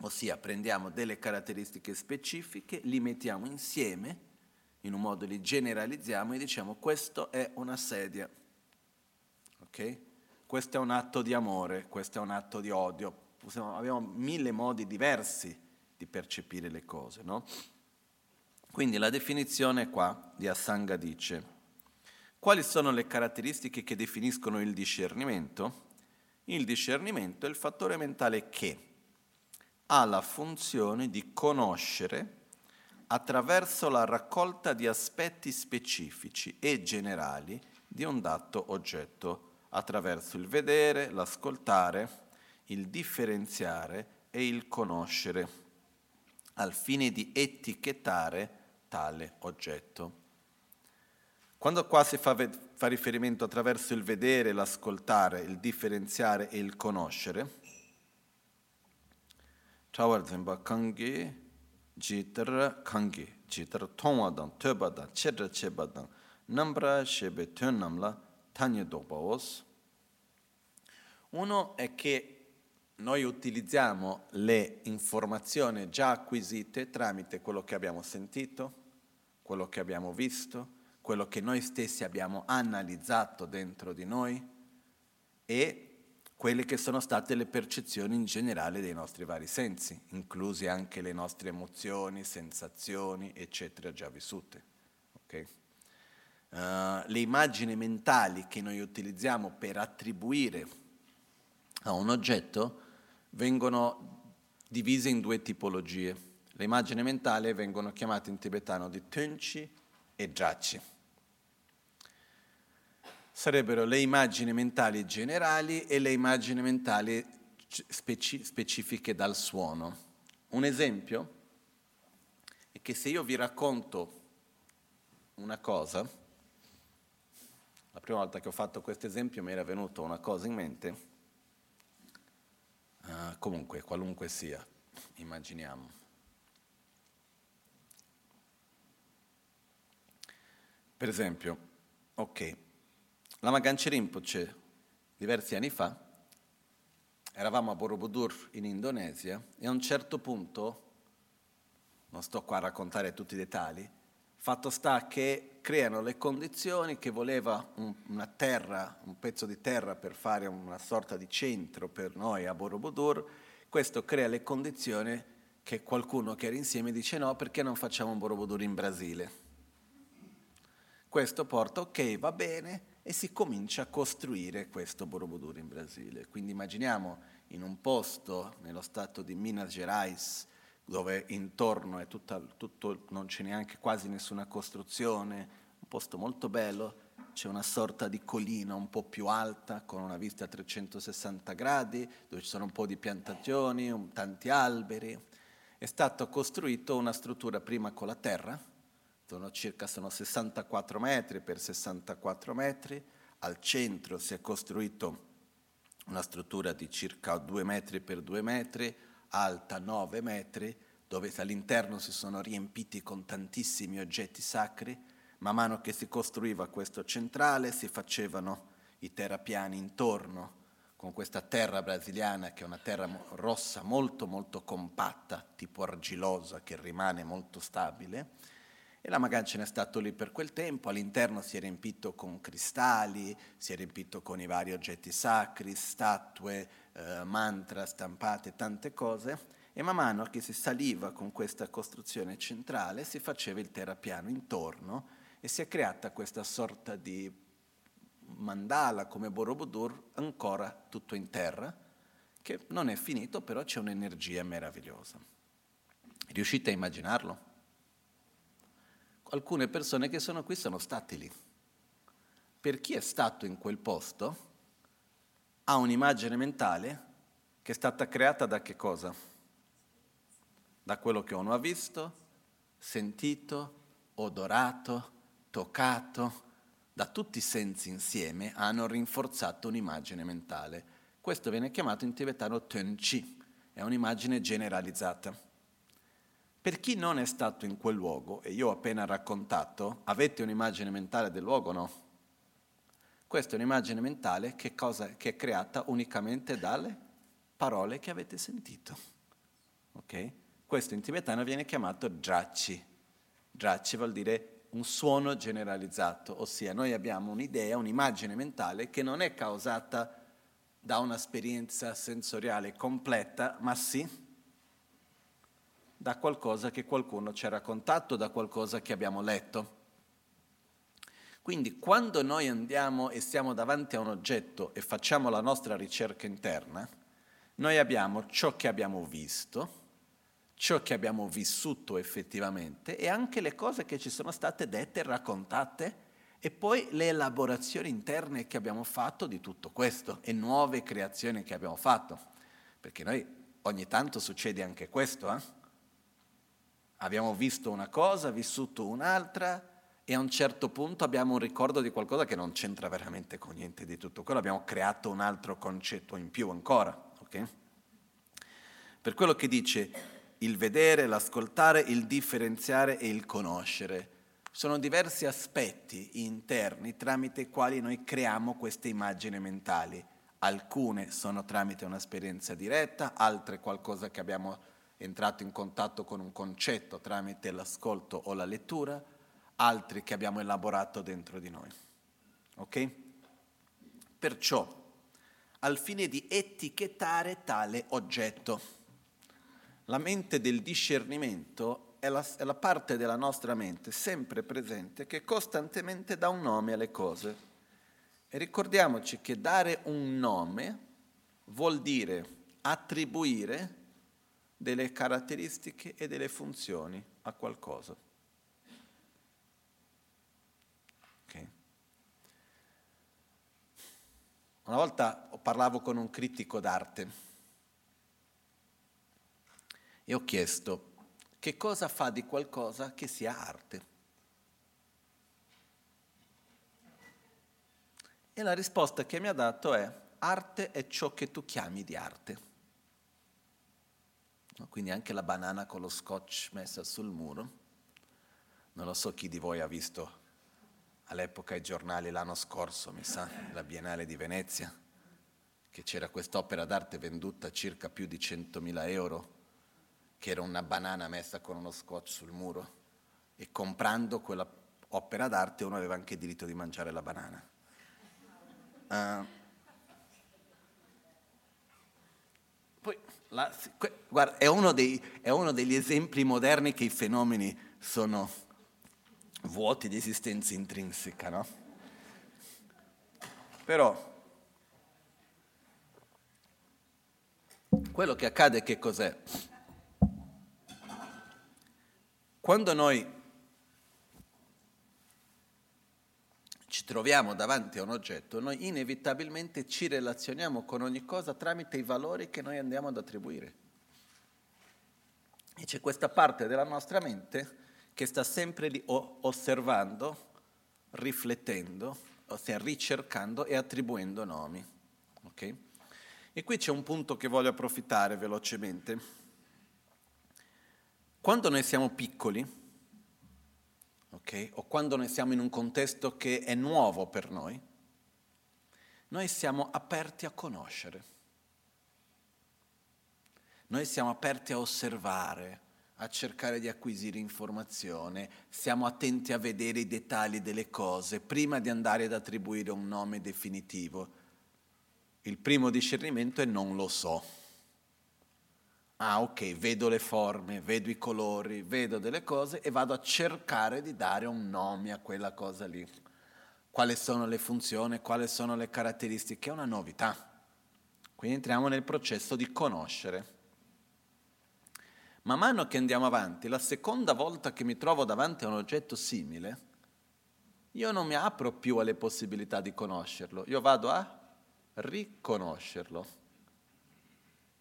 ossia prendiamo delle caratteristiche specifiche, li mettiamo insieme, in un modo li generalizziamo e diciamo questo è una sedia. Ok? questo è un atto di amore, questo è un atto di odio. Possiamo, abbiamo mille modi diversi di percepire le cose, no? Quindi la definizione qua di Asanga dice, quali sono le caratteristiche che definiscono il discernimento? Il discernimento è il fattore mentale che ha la funzione di conoscere attraverso la raccolta di aspetti specifici e generali di un dato oggetto attraverso il vedere, l'ascoltare, il differenziare e il conoscere, al fine di etichettare tale oggetto. Quando qua si fa, fa riferimento attraverso il vedere, l'ascoltare, il differenziare e il conoscere, chawarzimba kangi, jitar kangi, jitar tongwadang, töbadang, chedra chebadang, nambra shebe tön namla, tanya dokbaos, uno è che noi utilizziamo le informazioni già acquisite tramite quello che abbiamo sentito, quello che abbiamo visto, quello che noi stessi abbiamo analizzato dentro di noi e quelle che sono state le percezioni in generale dei nostri vari sensi, inclusi anche le nostre emozioni, sensazioni, eccetera, già vissute. Okay? Uh, le immagini mentali che noi utilizziamo per attribuire a un oggetto vengono divise in due tipologie. Le immagini mentali vengono chiamate in tibetano di Tunchi e Jachi. Sarebbero le immagini mentali generali e le immagini mentali speci- specifiche dal suono. Un esempio è che se io vi racconto una cosa, la prima volta che ho fatto questo esempio mi era venuta una cosa in mente, Uh, comunque, qualunque sia, immaginiamo. Per esempio, ok, la Maganci Rinpoche diversi anni fa, eravamo a Borobudur in Indonesia e a un certo punto non sto qua a raccontare tutti i dettagli, fatto sta che creano le condizioni che voleva un, una terra, un pezzo di terra per fare una sorta di centro per noi a Borobudur, questo crea le condizioni che qualcuno che era insieme dice no perché non facciamo un Borobudur in Brasile. Questo porta ok va bene e si comincia a costruire questo Borobudur in Brasile. Quindi immaginiamo in un posto nello stato di Minas Gerais dove intorno è tutta, tutto, non c'è neanche quasi nessuna costruzione, un posto molto bello, c'è una sorta di collina un po' più alta con una vista a 360 gradi, dove ci sono un po' di piantagioni, un, tanti alberi. È stata costruita una struttura prima con la terra, sono circa sono 64 metri per 64 metri, al centro si è costruito una struttura di circa 2 metri per 2 metri, alta 9 metri, dove all'interno si sono riempiti con tantissimi oggetti sacri. Man mano che si costruiva questo centrale si facevano i terrapiani intorno con questa terra brasiliana che è una terra rossa molto molto compatta, tipo argilosa, che rimane molto stabile. E la Magancia è stato lì per quel tempo, all'interno si è riempito con cristalli, si è riempito con i vari oggetti sacri, statue, eh, mantra stampate, tante cose, e man mano che si saliva con questa costruzione centrale si faceva il terrapiano intorno e si è creata questa sorta di mandala come Borobudur ancora tutto in terra, che non è finito, però c'è un'energia meravigliosa. Riuscite a immaginarlo? Alcune persone che sono qui sono state lì. Per chi è stato in quel posto, ha un'immagine mentale che è stata creata da che cosa? Da quello che uno ha visto, sentito, odorato, toccato, da tutti i sensi insieme hanno rinforzato un'immagine mentale. Questo viene chiamato in tibetano Tenchi, è un'immagine generalizzata. Per chi non è stato in quel luogo, e io ho appena raccontato, avete un'immagine mentale del luogo o no? Questa è un'immagine mentale che, cosa, che è creata unicamente dalle parole che avete sentito. Okay? Questo in tibetano viene chiamato drachi. Drachi vuol dire un suono generalizzato, ossia noi abbiamo un'idea, un'immagine mentale che non è causata da un'esperienza sensoriale completa, ma sì da qualcosa che qualcuno ci ha raccontato, da qualcosa che abbiamo letto. Quindi quando noi andiamo e siamo davanti a un oggetto e facciamo la nostra ricerca interna, noi abbiamo ciò che abbiamo visto, ciò che abbiamo vissuto effettivamente e anche le cose che ci sono state dette raccontate e poi le elaborazioni interne che abbiamo fatto di tutto questo e nuove creazioni che abbiamo fatto. Perché noi ogni tanto succede anche questo, eh? Abbiamo visto una cosa, vissuto un'altra, e a un certo punto abbiamo un ricordo di qualcosa che non c'entra veramente con niente di tutto quello, abbiamo creato un altro concetto in più ancora. Okay? Per quello che dice il vedere, l'ascoltare, il differenziare e il conoscere. Sono diversi aspetti interni tramite i quali noi creiamo queste immagini mentali. Alcune sono tramite un'esperienza diretta, altre qualcosa che abbiamo entrato in contatto con un concetto tramite l'ascolto o la lettura, altri che abbiamo elaborato dentro di noi. Ok? Perciò, al fine di etichettare tale oggetto, la mente del discernimento è la, è la parte della nostra mente sempre presente che costantemente dà un nome alle cose. E ricordiamoci che dare un nome vuol dire attribuire delle caratteristiche e delle funzioni a qualcosa. Una volta parlavo con un critico d'arte e ho chiesto che cosa fa di qualcosa che sia arte. E la risposta che mi ha dato è arte è ciò che tu chiami di arte. Quindi anche la banana con lo scotch messa sul muro. Non lo so chi di voi ha visto all'epoca i giornali l'anno scorso, mi sa, la Biennale di Venezia, che c'era quest'opera d'arte venduta a circa più di 100.000 euro, che era una banana messa con uno scotch sul muro e comprando quella opera d'arte uno aveva anche il diritto di mangiare la banana. Uh, poi, la, guarda, è uno, dei, è uno degli esempi moderni che i fenomeni sono vuoti di esistenza intrinseca, no? Però quello che accade che cos'è? Quando noi ci troviamo davanti a un oggetto, noi inevitabilmente ci relazioniamo con ogni cosa tramite i valori che noi andiamo ad attribuire. E c'è questa parte della nostra mente che sta sempre lì osservando, riflettendo, ossia ricercando e attribuendo nomi. Okay? E qui c'è un punto che voglio approfittare velocemente. Quando noi siamo piccoli, okay, o quando noi siamo in un contesto che è nuovo per noi, noi siamo aperti a conoscere. Noi siamo aperti a osservare, a cercare di acquisire informazione, siamo attenti a vedere i dettagli delle cose prima di andare ad attribuire un nome definitivo. Il primo discernimento è non lo so. Ah ok, vedo le forme, vedo i colori, vedo delle cose e vado a cercare di dare un nome a quella cosa lì. Quali sono le funzioni, quali sono le caratteristiche, è una novità. Quindi entriamo nel processo di conoscere. Man mano che andiamo avanti, la seconda volta che mi trovo davanti a un oggetto simile, io non mi apro più alle possibilità di conoscerlo, io vado a riconoscerlo.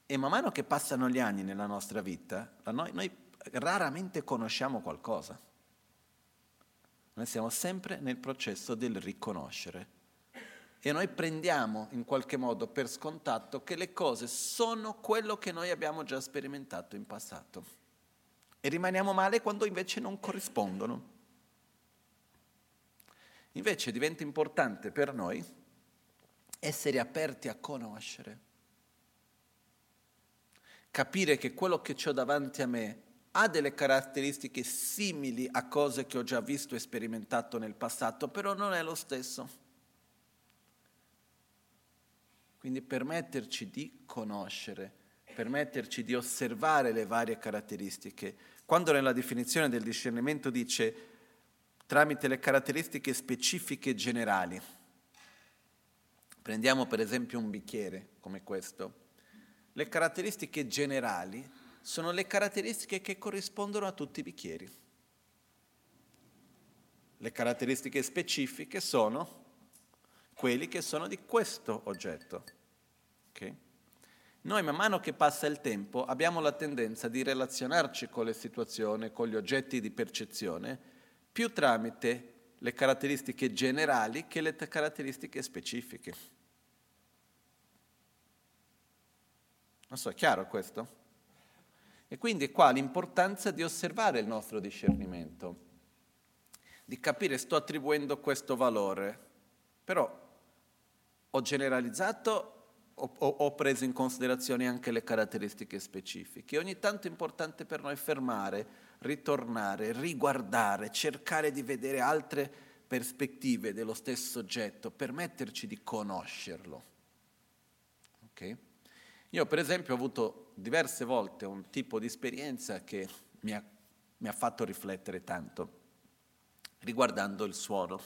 E man mano che passano gli anni nella nostra vita, noi, noi raramente conosciamo qualcosa. Noi siamo sempre nel processo del riconoscere. E noi prendiamo in qualche modo per scontato che le cose sono quello che noi abbiamo già sperimentato in passato. E rimaniamo male quando invece non corrispondono. Invece diventa importante per noi essere aperti a conoscere, capire che quello che ho davanti a me ha delle caratteristiche simili a cose che ho già visto e sperimentato nel passato, però non è lo stesso. Quindi permetterci di conoscere, permetterci di osservare le varie caratteristiche. Quando nella definizione del discernimento dice tramite le caratteristiche specifiche generali, prendiamo per esempio un bicchiere come questo, le caratteristiche generali sono le caratteristiche che corrispondono a tutti i bicchieri. Le caratteristiche specifiche sono quelli che sono di questo oggetto. Noi man mano che passa il tempo abbiamo la tendenza di relazionarci con le situazioni, con gli oggetti di percezione, più tramite le caratteristiche generali che le caratteristiche specifiche. Non so, è chiaro questo? E quindi qua l'importanza di osservare il nostro discernimento, di capire sto attribuendo questo valore, però ho generalizzato ho, ho, preso in considerazione anche le caratteristiche specifiche. Ogni tanto è importante per noi fermare, ritornare, riguardare, cercare di vedere altre prospettive dello stesso oggetto, permetterci di conoscerlo. Okay? Io per esempio ho avuto diverse volte un tipo di esperienza che mi ha, mi ha fatto riflettere tanto riguardando il suono.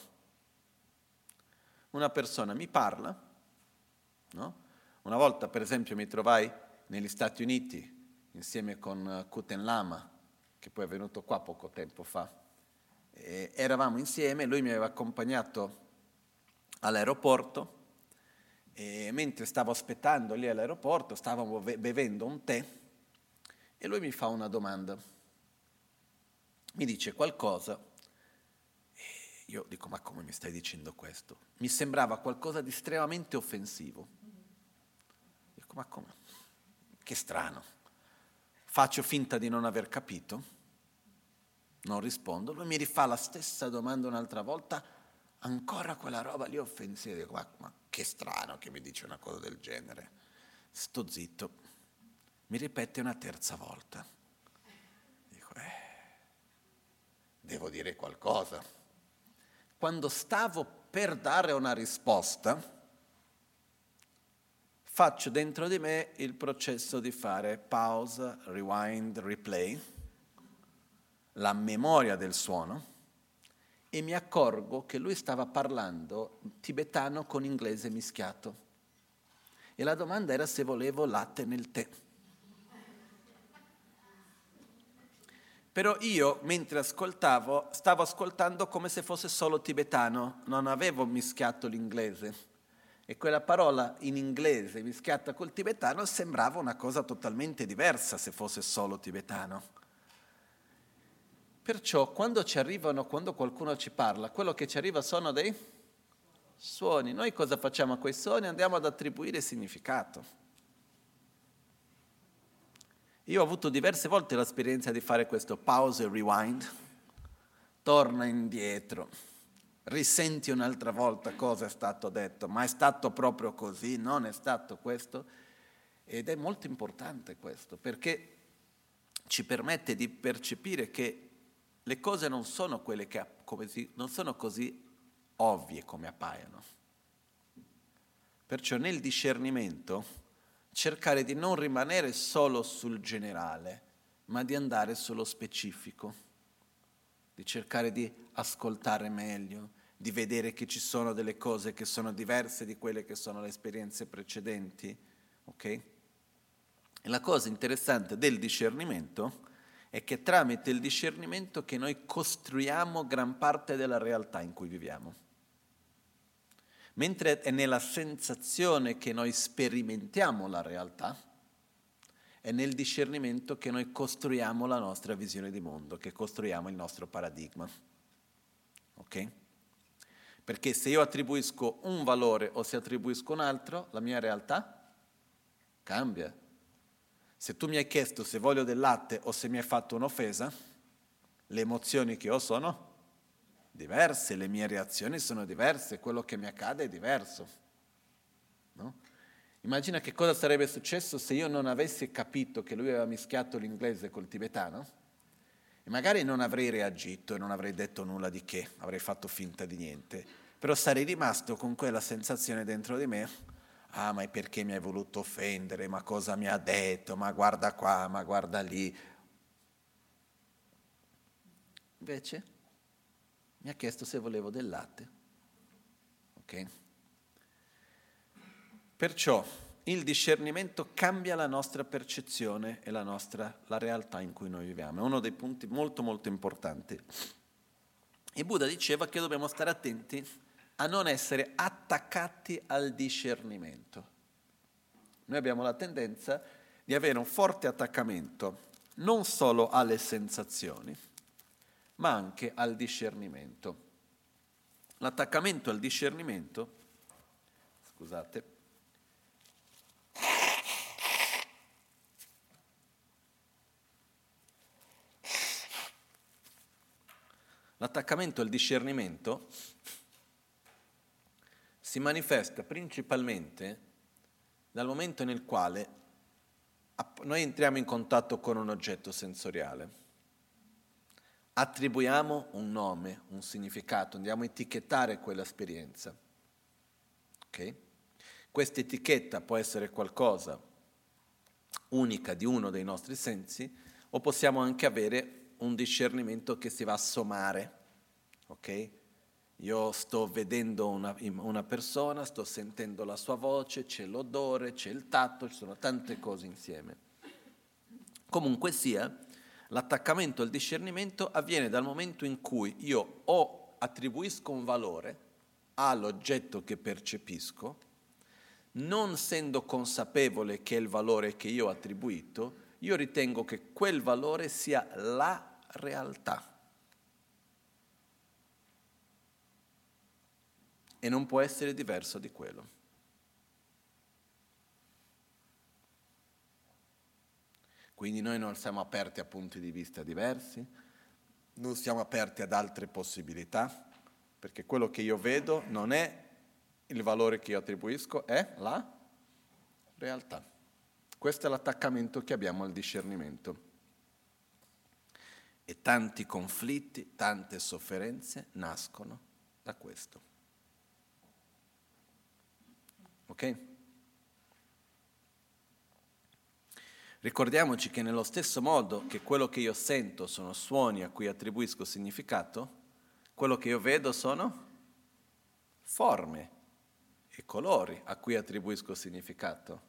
Una persona mi parla, no? Una volta, per esempio, mi trovai negli Stati Uniti insieme con Kuten Lama, che poi è venuto qua poco tempo fa. E eravamo insieme, lui mi aveva accompagnato all'aeroporto e mentre stavo aspettando lì all'aeroporto, stavamo bevendo un tè e lui mi fa una domanda. Mi dice qualcosa e io dico ma come mi stai dicendo questo? Mi sembrava qualcosa di estremamente offensivo Ecco, ma come? Che strano. Faccio finta di non aver capito, non rispondo, lui mi rifà la stessa domanda un'altra volta, ancora quella roba lì offensiva, dico, ma, ma che strano che mi dice una cosa del genere. Sto zitto, mi ripete una terza volta. Dico, eh, devo dire qualcosa. Quando stavo per dare una risposta, faccio dentro di me il processo di fare pause, rewind, replay, la memoria del suono e mi accorgo che lui stava parlando tibetano con inglese mischiato. E la domanda era se volevo latte nel tè. Però io, mentre ascoltavo, stavo ascoltando come se fosse solo tibetano, non avevo mischiato l'inglese. E quella parola in inglese mischiata col tibetano sembrava una cosa totalmente diversa se fosse solo tibetano. Perciò quando ci arrivano, quando qualcuno ci parla, quello che ci arriva sono dei suoni. Noi cosa facciamo a quei suoni? Andiamo ad attribuire significato. Io ho avuto diverse volte l'esperienza di fare questo pause e rewind. Torna indietro, risenti un'altra volta cosa è stato detto, ma è stato proprio così, non è stato questo. Ed è molto importante questo, perché ci permette di percepire che le cose non sono che si, non sono così ovvie come appaiono. Perciò nel discernimento cercare di non rimanere solo sul generale, ma di andare sullo specifico, di cercare di ascoltare meglio, di vedere che ci sono delle cose che sono diverse di quelle che sono le esperienze precedenti. ok? E la cosa interessante del discernimento è che tramite il discernimento che noi costruiamo gran parte della realtà in cui viviamo. Mentre è nella sensazione che noi sperimentiamo la realtà, è nel discernimento che noi costruiamo la nostra visione di mondo, che costruiamo il nostro paradigma. Ok? Perché se io attribuisco un valore o se attribuisco un altro, la mia realtà cambia. Se tu mi hai chiesto se voglio del latte o se mi hai fatto un'offesa, le emozioni che ho sono diverse, le mie reazioni sono diverse, quello che mi accade è diverso. No? Immagina che cosa sarebbe successo se io non avessi capito che lui aveva mischiato l'inglese col tibetano e magari non avrei reagito e non avrei detto nulla di che, avrei fatto finta di niente, però sarei rimasto con quella sensazione dentro di me ah ma perché mi hai voluto offendere, ma cosa mi ha detto, ma guarda qua, ma guarda lì. Invece mi ha chiesto se volevo del latte. Ok? Perciò il discernimento cambia la nostra percezione e la, nostra, la realtà in cui noi viviamo. È uno dei punti molto molto importanti. E Buddha diceva che dobbiamo stare attenti a non essere attaccati al discernimento. Noi abbiamo la tendenza di avere un forte attaccamento non solo alle sensazioni, ma anche al discernimento. L'attaccamento al discernimento, scusate, l'attaccamento al discernimento si manifesta principalmente dal momento nel quale noi entriamo in contatto con un oggetto sensoriale, attribuiamo un nome, un significato, andiamo a etichettare quell'esperienza. Okay? Questa etichetta può essere qualcosa unica di uno dei nostri sensi o possiamo anche avere un discernimento che si va a sommare. Okay? Io sto vedendo una, una, persona, sto sentendo la sua voce, c'è l'odore, c'è il tatto, ci sono tante cose insieme. Comunque sia, l'attaccamento al discernimento avviene dal momento in cui io o attribuisco un valore all'oggetto che percepisco, non essendo consapevole che è il valore che io ho attribuito, io ritengo che quel valore sia la realtà. e non può essere diverso di quello. Quindi noi non siamo aperti a punti di vista diversi, non siamo aperti ad altre possibilità, perché quello che io vedo non è il valore che io attribuisco, è la realtà. Questo è l'attaccamento che abbiamo al discernimento. E tanti conflitti, tante sofferenze nascono da questo. Ok? Ricordiamoci che nello stesso modo che quello che io sento sono suoni a cui attribuisco significato, quello che io vedo sono forme e colori a cui attribuisco significato.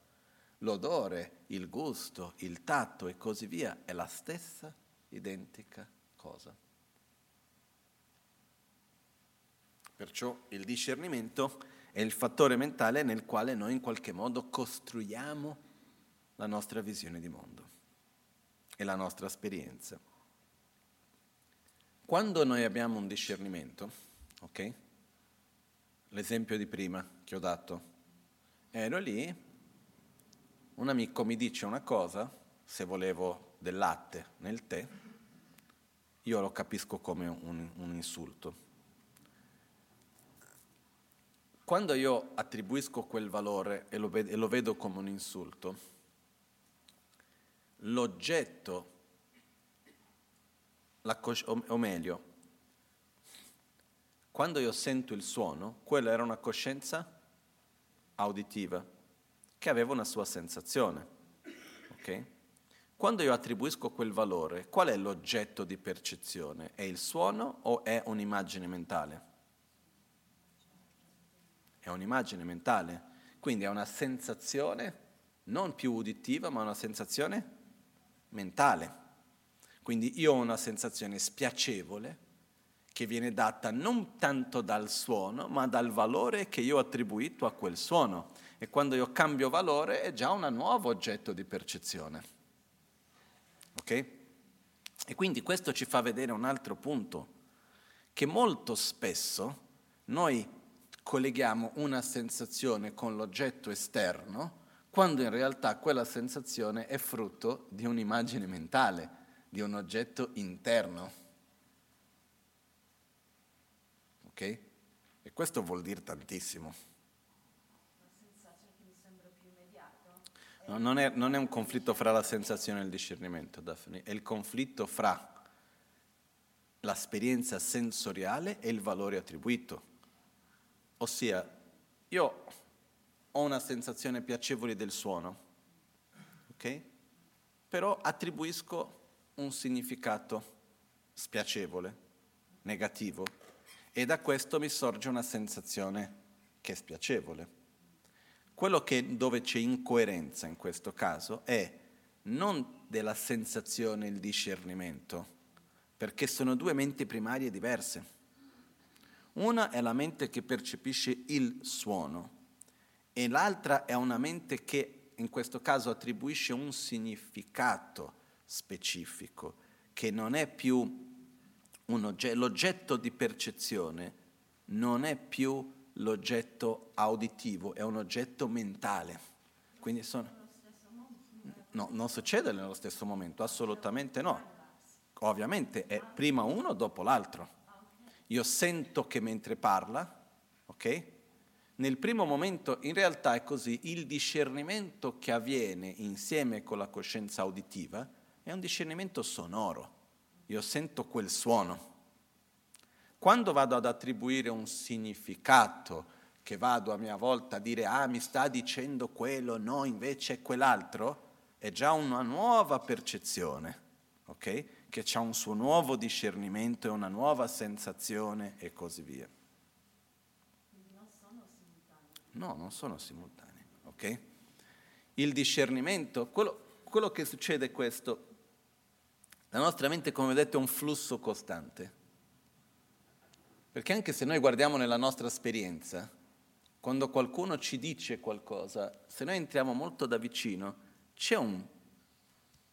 L'odore, il gusto, il tatto e così via è la stessa identica cosa. Perciò il discernimento è il fattore mentale nel quale noi in qualche modo costruiamo la nostra visione di mondo e la nostra esperienza. Quando noi abbiamo un discernimento, ok? L'esempio di prima che ho dato, ero lì, un amico mi dice una cosa, se volevo del latte nel tè, io lo capisco come un, un insulto. Quando io attribuisco quel valore e lo, e lo vedo come un insulto, l'oggetto, cos- o meglio, quando io sento il suono, quella era una coscienza auditiva che aveva una sua sensazione. Okay? Quando io attribuisco quel valore, qual è l'oggetto di percezione? È il suono o è un'immagine mentale? è un'immagine mentale, quindi è una sensazione non più uditiva, ma una sensazione mentale. Quindi io ho una sensazione spiacevole che viene data non tanto dal suono, ma dal valore che io ho attribuito a quel suono. E quando io cambio valore è già un nuovo oggetto di percezione. Ok? E quindi questo ci fa vedere un altro punto, che molto spesso noi colleghiamo una sensazione con l'oggetto esterno, quando in realtà quella sensazione è frutto di un'immagine mentale, di un oggetto interno. Ok? E questo vuol dire tantissimo. No, non, è, non è un conflitto fra la sensazione e il discernimento, Daphne, è il conflitto fra l'esperienza sensoriale e il valore attribuito. Ossia, io ho una sensazione piacevole del suono, ok? Però attribuisco un significato spiacevole, negativo, e da questo mi sorge una sensazione che è spiacevole. Quello che, dove c'è incoerenza in questo caso è non della sensazione il discernimento, perché sono due menti primarie diverse. Una è la mente che percepisce il suono e l'altra è una mente che in questo caso attribuisce un significato specifico, che non è più un oggetto, l'oggetto di percezione non è più l'oggetto auditivo, è un oggetto mentale. Quindi sono... No, non succede nello stesso momento, assolutamente no. Ovviamente è prima uno dopo l'altro. Io sento che mentre parla, ok? Nel primo momento in realtà è così, il discernimento che avviene insieme con la coscienza uditiva è un discernimento sonoro. Io sento quel suono. Quando vado ad attribuire un significato, che vado a mia volta a dire ah mi sta dicendo quello, no invece è quell'altro, è già una nuova percezione, ok? che ha un suo nuovo discernimento e una nuova sensazione e così via. non sono simultanei. No, non sono simultanei, ok? Il discernimento, quello, quello che succede è questo, la nostra mente, come vedete, è un flusso costante. Perché anche se noi guardiamo nella nostra esperienza, quando qualcuno ci dice qualcosa, se noi entriamo molto da vicino, c'è un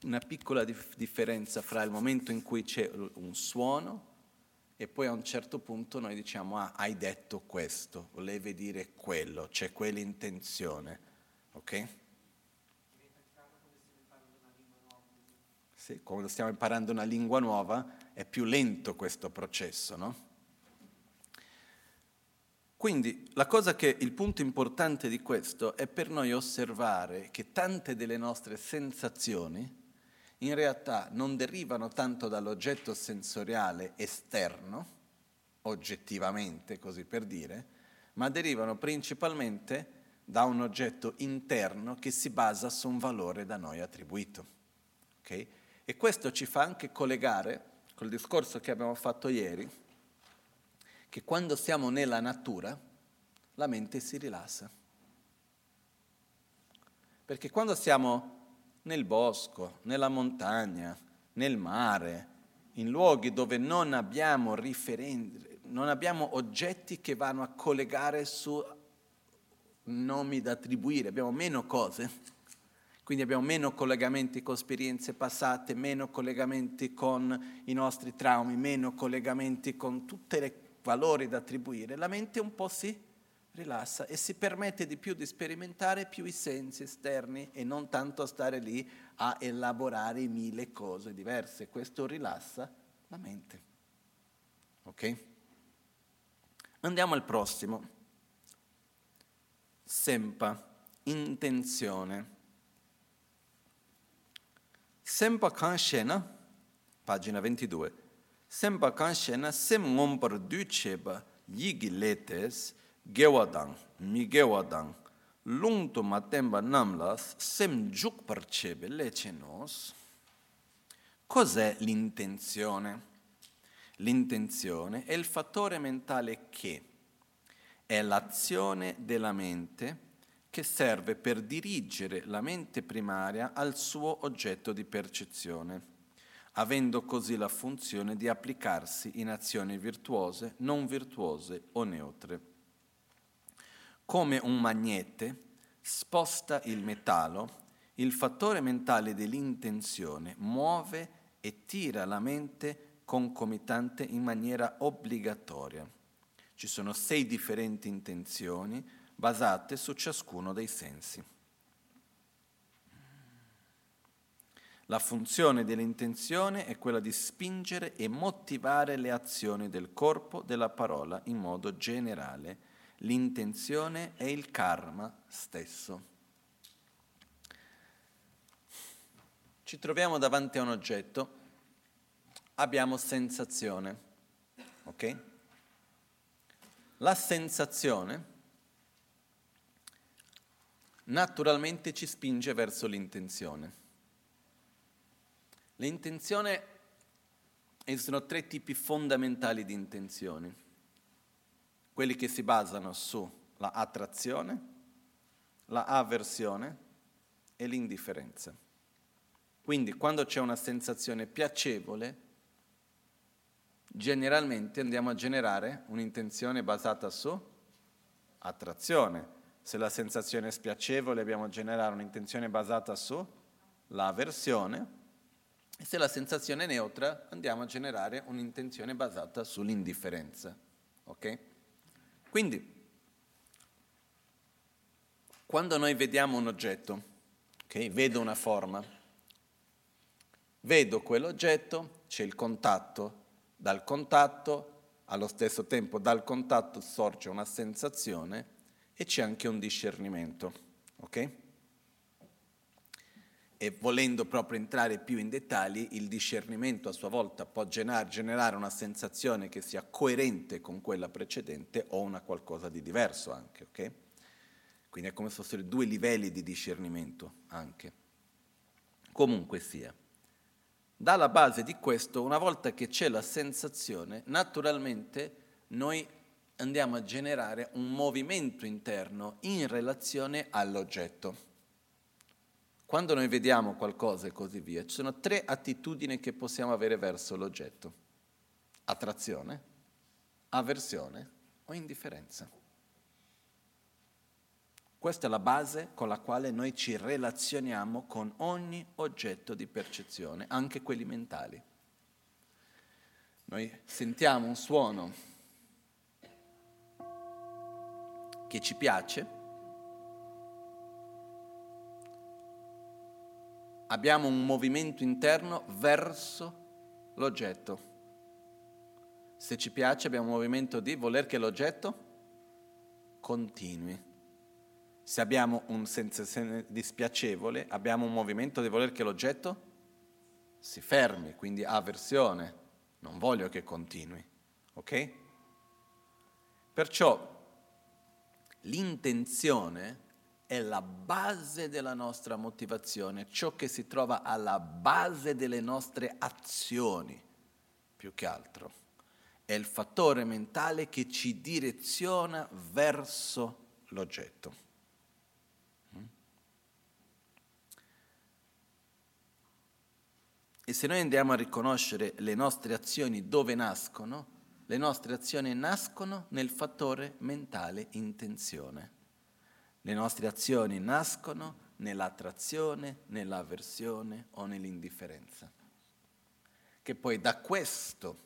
una piccola dif- differenza fra il momento in cui c'è un suono e poi a un certo punto noi diciamo ah, hai detto questo, volevi dire quello, c'è quell'intenzione, ok? Sì, quando stiamo imparando una lingua nuova è più lento questo processo, no? Quindi la cosa che il punto importante di questo è per noi osservare che tante delle nostre sensazioni in realtà non derivano tanto dall'oggetto sensoriale esterno, oggettivamente così per dire, ma derivano principalmente da un oggetto interno che si basa su un valore da noi attribuito. Okay? E questo ci fa anche collegare col discorso che abbiamo fatto ieri, che quando siamo nella natura la mente si rilassa. Perché quando siamo nel bosco, nella montagna, nel mare, in luoghi dove non abbiamo riferenze, non abbiamo oggetti che vanno a collegare su nomi da attribuire, abbiamo meno cose, quindi abbiamo meno collegamenti con esperienze passate, meno collegamenti con i nostri traumi, meno collegamenti con tutti i valori da attribuire, la mente un po' si rilassa e si permette di più di sperimentare più i sensi esterni e non tanto stare lì a elaborare mille cose diverse. Questo rilassa la mente. Ok? Andiamo al prossimo. Sempa, intenzione. Sempa Kanshena, pagina 22. Sempa Kanshena sem ngompar du cheba yigi letes gewadang, mi gewadang, lungto matemba namlas sem juk parcebe lecenos. Cos'è l'intenzione? L'intenzione è il fattore mentale che è l'azione della mente che serve per dirigere la mente primaria al suo oggetto di percezione, avendo così la funzione di applicarsi in azioni virtuose, non virtuose o neutre. Come un magnete sposta il metallo, il fattore mentale dell'intenzione muove e tira la mente concomitante in maniera obbligatoria. Ci sono sei differenti intenzioni basate su ciascuno dei sensi. La funzione dell'intenzione è quella di spingere e motivare le azioni del corpo, della parola in modo generale. L'intenzione è il karma stesso. Ci troviamo davanti a un oggetto abbiamo sensazione. Ok? La sensazione naturalmente ci spinge verso l'intenzione. L'intenzione esistono tre tipi fondamentali di intenzioni. Quelli che si basano sulla attrazione, la avversione e l'indifferenza. Quindi quando c'è una sensazione piacevole, generalmente andiamo a generare un'intenzione basata su attrazione. Se la sensazione è spiacevole abbiamo a generare un'intenzione basata su l'avversione e se la sensazione è neutra andiamo a generare un'intenzione basata sull'indifferenza. Ok? Quindi, quando noi vediamo un oggetto, okay, vedo una forma, vedo quell'oggetto, c'è il contatto, dal contatto, allo stesso tempo dal contatto sorge una sensazione e c'è anche un discernimento. Ok? E volendo proprio entrare più in dettagli, il discernimento a sua volta può generare una sensazione che sia coerente con quella precedente o una qualcosa di diverso anche, ok? Quindi è come se fossero due livelli di discernimento anche. Comunque sia. Dalla base di questo, una volta che c'è la sensazione, naturalmente noi andiamo a generare un movimento interno in relazione all'oggetto. Quando noi vediamo qualcosa e così via, ci sono tre attitudini che possiamo avere verso l'oggetto. Attrazione, avversione o indifferenza. Questa è la base con la quale noi ci relazioniamo con ogni oggetto di percezione, anche quelli mentali. Noi sentiamo un suono che ci piace, abbiamo un movimento interno verso l'oggetto. Se ci piace abbiamo un movimento di voler che l'oggetto continui. Se abbiamo un sensazione dispiacevole, abbiamo un movimento di voler che l'oggetto si fermi, quindi avversione, non voglio che continui, ok? Perciò l'intenzione è la base della nostra motivazione, ciò che si trova alla base delle nostre azioni, più che altro. È il fattore mentale che ci direziona verso l'oggetto. E se noi andiamo a riconoscere le nostre azioni dove nascono, le nostre azioni nascono nel fattore mentale intenzione. Le nostre azioni nascono nell'attrazione, nell'avversione o nell'indifferenza. Che poi da questo,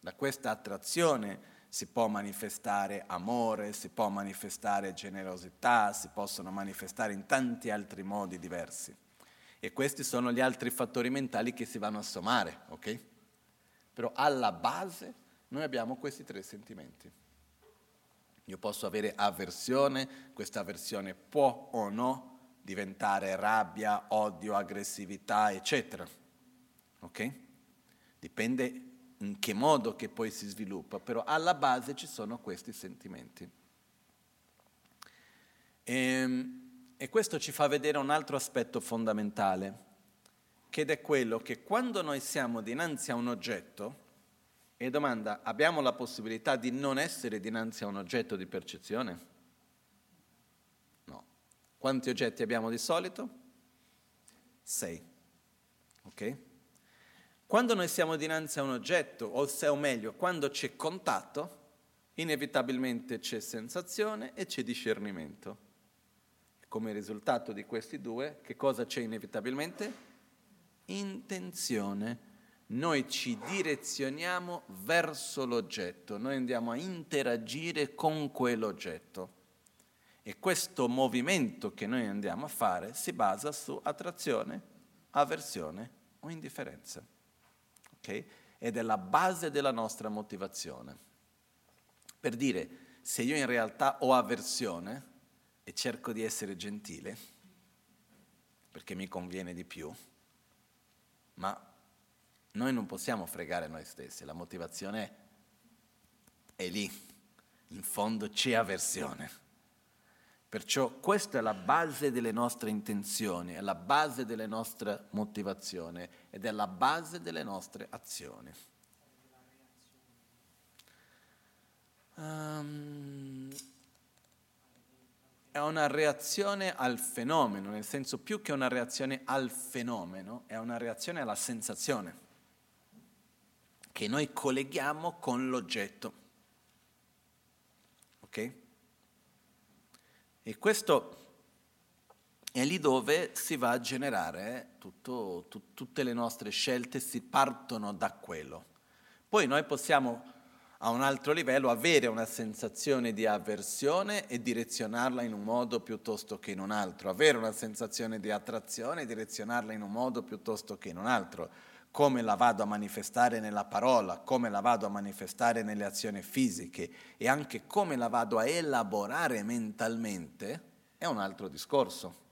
da questa attrazione si può manifestare amore, si può manifestare generosità, si possono manifestare in tanti altri modi diversi. E questi sono gli altri fattori mentali che si vanno a sommare, ok? Però alla base noi abbiamo questi tre sentimenti. Io posso avere avversione, questa avversione può o no diventare rabbia, odio, aggressività, eccetera. Ok? Dipende in che modo che poi si sviluppa, però alla base ci sono questi sentimenti. E, ehm, e questo ci fa vedere un altro aspetto fondamentale, che è quello che quando noi siamo dinanzi a un oggetto, e domanda, abbiamo la possibilità di non essere dinanzi a un oggetto di percezione? No. Quanti oggetti abbiamo di solito? Sei. Ok? Quando noi siamo dinanzi a un oggetto, o se o meglio, quando c'è contatto, inevitabilmente c'è sensazione e c'è discernimento. Come risultato di questi due, che cosa c'è inevitabilmente? Intenzione. Noi ci direzioniamo verso l'oggetto, noi andiamo a interagire con quell'oggetto. E questo movimento che noi andiamo a fare si basa su attrazione, avversione o indifferenza. Okay? Ed è la base della nostra motivazione. Per dire, se io in realtà ho avversione, e cerco di essere gentile perché mi conviene di più, ma noi non possiamo fregare noi stessi, la motivazione è lì, in fondo c'è avversione. Perciò questa è la base delle nostre intenzioni, è la base delle nostre motivazioni ed è la base delle nostre azioni. Um, è una reazione al fenomeno, nel senso più che una reazione al fenomeno, è una reazione alla sensazione che noi colleghiamo con l'oggetto. Ok? E questo è lì dove si va a generare tutto, tu, tutte le nostre scelte, si partono da quello. Poi noi possiamo a un altro livello avere una sensazione di avversione e direzionarla in un modo piuttosto che in un altro, avere una sensazione di attrazione e direzionarla in un modo piuttosto che in un altro, come la vado a manifestare nella parola, come la vado a manifestare nelle azioni fisiche e anche come la vado a elaborare mentalmente, è un altro discorso.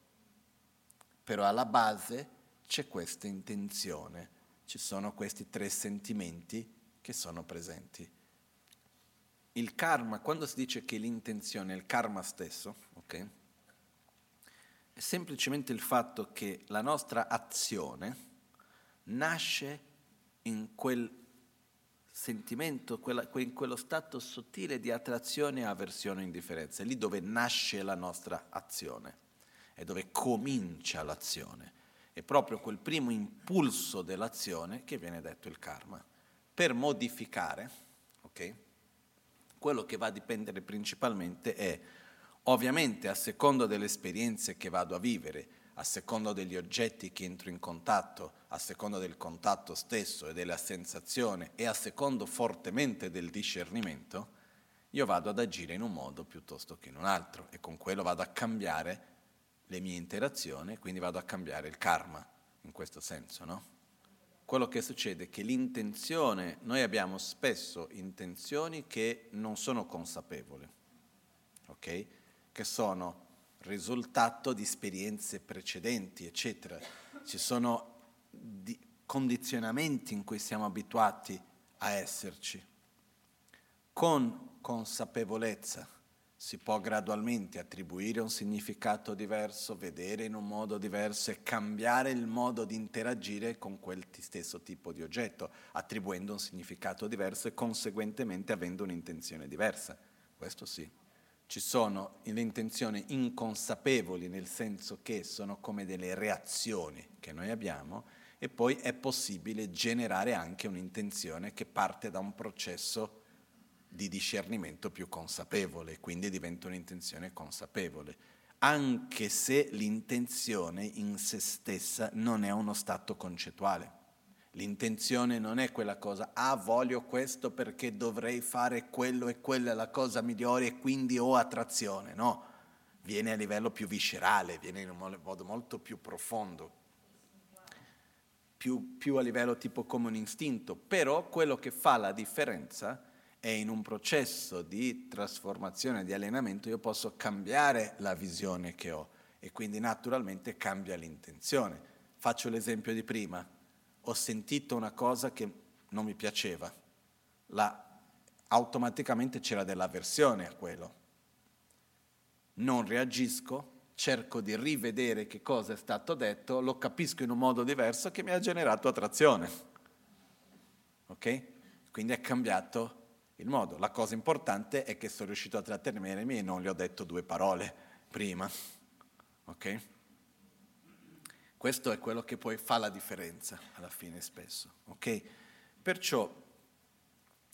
Però alla base c'è questa intenzione, ci sono questi tre sentimenti che sono presenti il karma, quando si dice che l'intenzione è il karma stesso, okay, è semplicemente il fatto che la nostra azione nasce in quel sentimento, in quello stato sottile di attrazione, avversione e indifferenza. È lì dove nasce la nostra azione, è dove comincia l'azione. È proprio quel primo impulso dell'azione che viene detto il karma. Per modificare, ok? quello che va a dipendere principalmente è ovviamente a seconda delle esperienze che vado a vivere, a seconda degli oggetti che entro in contatto, a seconda del contatto stesso e della sensazione e a secondo fortemente del discernimento, io vado ad agire in un modo piuttosto che in un altro e con quello vado a cambiare le mie interazioni, quindi vado a cambiare il karma in questo senso, no? quello che succede è che l'intenzione, noi abbiamo spesso intenzioni che non sono consapevoli, ok? Che sono risultato di esperienze precedenti, eccetera. Ci sono di condizionamenti in cui siamo abituati a esserci. Con consapevolezza si può gradualmente attribuire un significato diverso, vedere in un modo diverso e cambiare il modo di interagire con quel stesso tipo di oggetto, attribuendo un significato diverso e conseguentemente avendo un'intenzione diversa. Questo sì. Ci sono le intenzioni inconsapevoli, nel senso che sono come delle reazioni che noi abbiamo, e poi è possibile generare anche un'intenzione che parte da un processo di discernimento più consapevole, quindi diventa un'intenzione consapevole, anche se l'intenzione in se stessa non è uno stato concettuale. L'intenzione non è quella cosa, ah voglio questo perché dovrei fare quello e quella è la cosa migliore e quindi ho attrazione, no, viene a livello più viscerale, viene in un modo molto più profondo. Più, più a livello tipo come un istinto, però quello che fa la differenza è in un processo di trasformazione, di allenamento, io posso cambiare la visione che ho e quindi naturalmente cambia l'intenzione. Faccio l'esempio di prima, ho sentito una cosa che non mi piaceva, la, automaticamente c'era dell'avversione a quello. Non reagisco, cerco di rivedere che cosa è stato detto, lo capisco in un modo diverso che mi ha generato attrazione. Ok? Quindi è cambiato il modo. La cosa importante è che sono riuscito a trattenermi e non gli ho detto due parole prima. Ok? Questo è quello che poi fa la differenza alla fine spesso. Ok? Perciò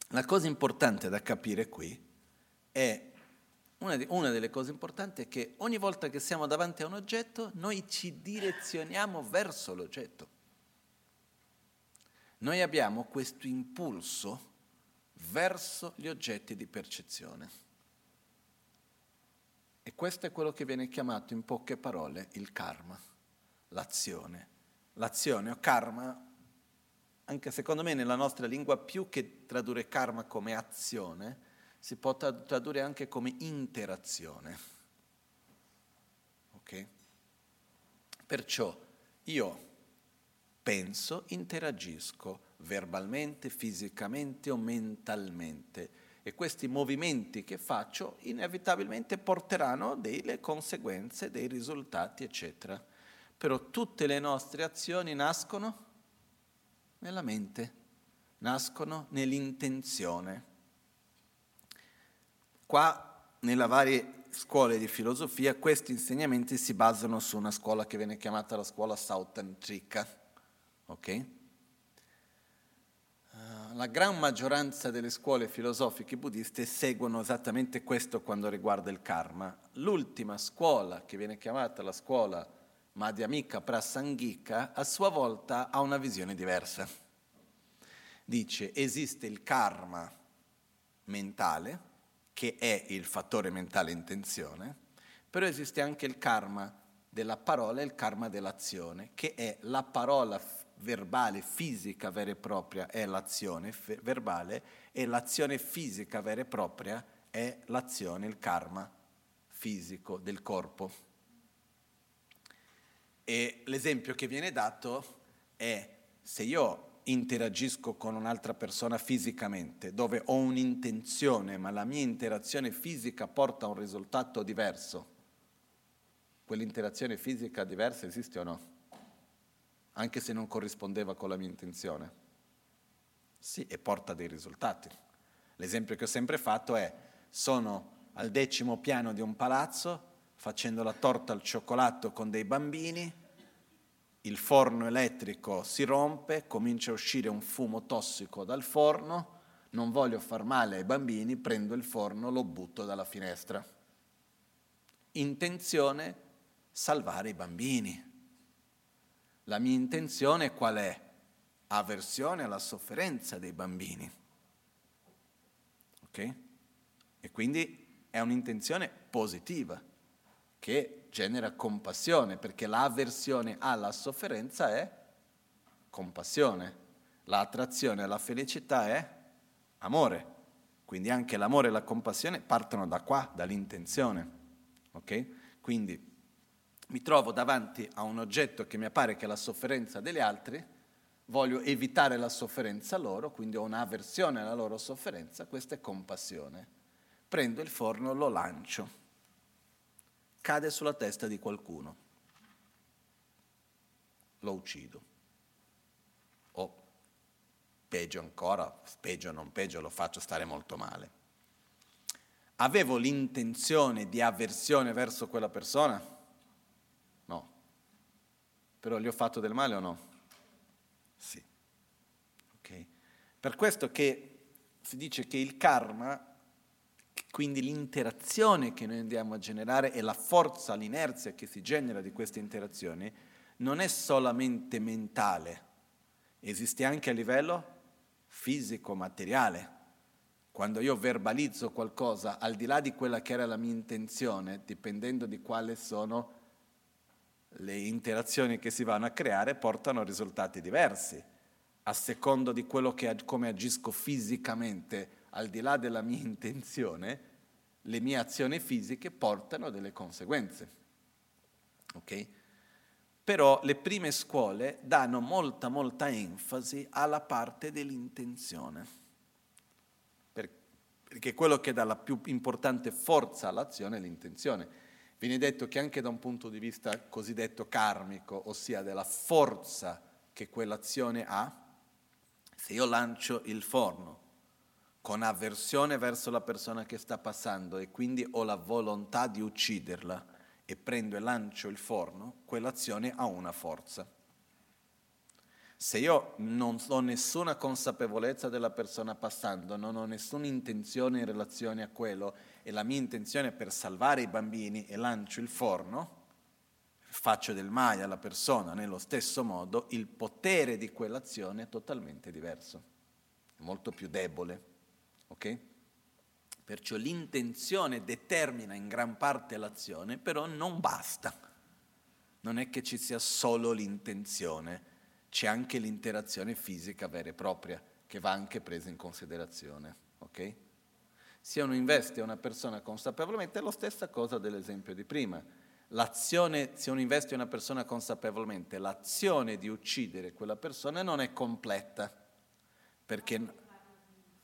la cosa importante da capire qui è una, di, una, delle cose importanti è che ogni volta che siamo davanti a un oggetto, noi ci direzioniamo verso l'oggetto. Noi abbiamo questo impulso verso gli oggetti di percezione. E questo è quello che viene chiamato in poche parole il karma, l'azione. L'azione o karma, anche secondo me nella nostra lingua, più che tradurre karma come azione, si può tradurre anche come interazione. Ok? Perciò io penso, interagisco verbalmente, fisicamente o mentalmente e questi movimenti che faccio inevitabilmente porteranno delle conseguenze, dei risultati, eccetera. Però tutte le nostre azioni nascono nella mente, nascono nell'intenzione. Qua, nelle varie scuole di filosofia, questi insegnamenti si basano su una scuola che viene chiamata la scuola Sautantrika. Ok? Eh, la gran maggioranza delle scuole filosofiche buddiste seguono esattamente questo quando riguarda il karma. L'ultima scuola, che viene chiamata la scuola Madhyamika Prasangika, a sua volta ha una visione diversa. Dice esiste il karma mentale, che è il fattore mentale intenzione, però esiste anche il karma della parola e il karma dell'azione, che è la parola verbale, fisica vera e propria è l'azione f- verbale e l'azione fisica vera e propria è l'azione, il karma fisico del corpo. E l'esempio che viene dato è se io interagisco con un'altra persona fisicamente, dove ho un'intenzione, ma la mia interazione fisica porta a un risultato diverso, quell'interazione fisica diversa esiste o no? Anche se non corrispondeva con la mia intenzione. Sì, e porta dei risultati. L'esempio che ho sempre fatto è, sono al decimo piano di un palazzo, facendo la torta al cioccolato con dei bambini, il forno elettrico si rompe, comincia a uscire un fumo tossico dal forno, non voglio far male ai bambini, prendo il forno, lo butto dalla finestra. Intenzione salvare i bambini. La mia intenzione qual è? Aversione alla sofferenza dei bambini. Ok? E quindi è un'intenzione positiva che genera compassione, perché l'avversione alla sofferenza è compassione, l'attrazione alla felicità è amore. Quindi anche l'amore e la compassione partono da qua, dall'intenzione. Ok? Quindi mi trovo davanti a un oggetto che mi appare che è la sofferenza degli altri, voglio evitare la sofferenza loro, quindi ho un'avversione alla loro sofferenza, questa è compassione. Prendo il forno, lo lancio, cade sulla testa di qualcuno, lo uccido. O peggio ancora, peggio o non peggio, lo faccio stare molto male. Avevo l'intenzione di avversione verso quella persona? No. Però gli ho fatto del male o no? Sì. Okay. Per questo che si dice che il karma, quindi l'interazione che noi andiamo a generare e la forza, l'inerzia che si genera di queste interazioni, non è solamente mentale, esiste anche a livello fisico, materiale. Quando io verbalizzo qualcosa, al di là di quella che era la mia intenzione, dipendendo di quali sono le interazioni che si vanno a creare portano risultati diversi, a secondo di quello che, come agisco fisicamente, al di là della mia intenzione, le mie azioni fisiche portano delle conseguenze. Ok? Però le prime scuole danno molta, molta enfasi alla parte dell'intenzione, perché quello che dà la più importante forza all'azione è l'intenzione. Viene detto che anche da un punto di vista cosiddetto karmico, ossia della forza che quell'azione ha, se io lancio il forno con avversione verso la persona che sta passando e quindi ho la volontà di ucciderla e prendo e lancio il forno, quell'azione ha una forza. Se io non ho nessuna consapevolezza della persona passando, non ho nessuna intenzione in relazione a quello e la mia intenzione è per salvare i bambini e lancio il forno, faccio del male alla persona nello stesso modo, il potere di quell'azione è totalmente diverso, è molto più debole. Ok? Perciò l'intenzione determina in gran parte l'azione, però non basta. Non è che ci sia solo l'intenzione c'è anche l'interazione fisica vera e propria che va anche presa in considerazione. Okay? Se uno investe una persona consapevolmente è la stessa cosa dell'esempio di prima. L'azione, se uno investe una persona consapevolmente, l'azione di uccidere quella persona non è completa perché,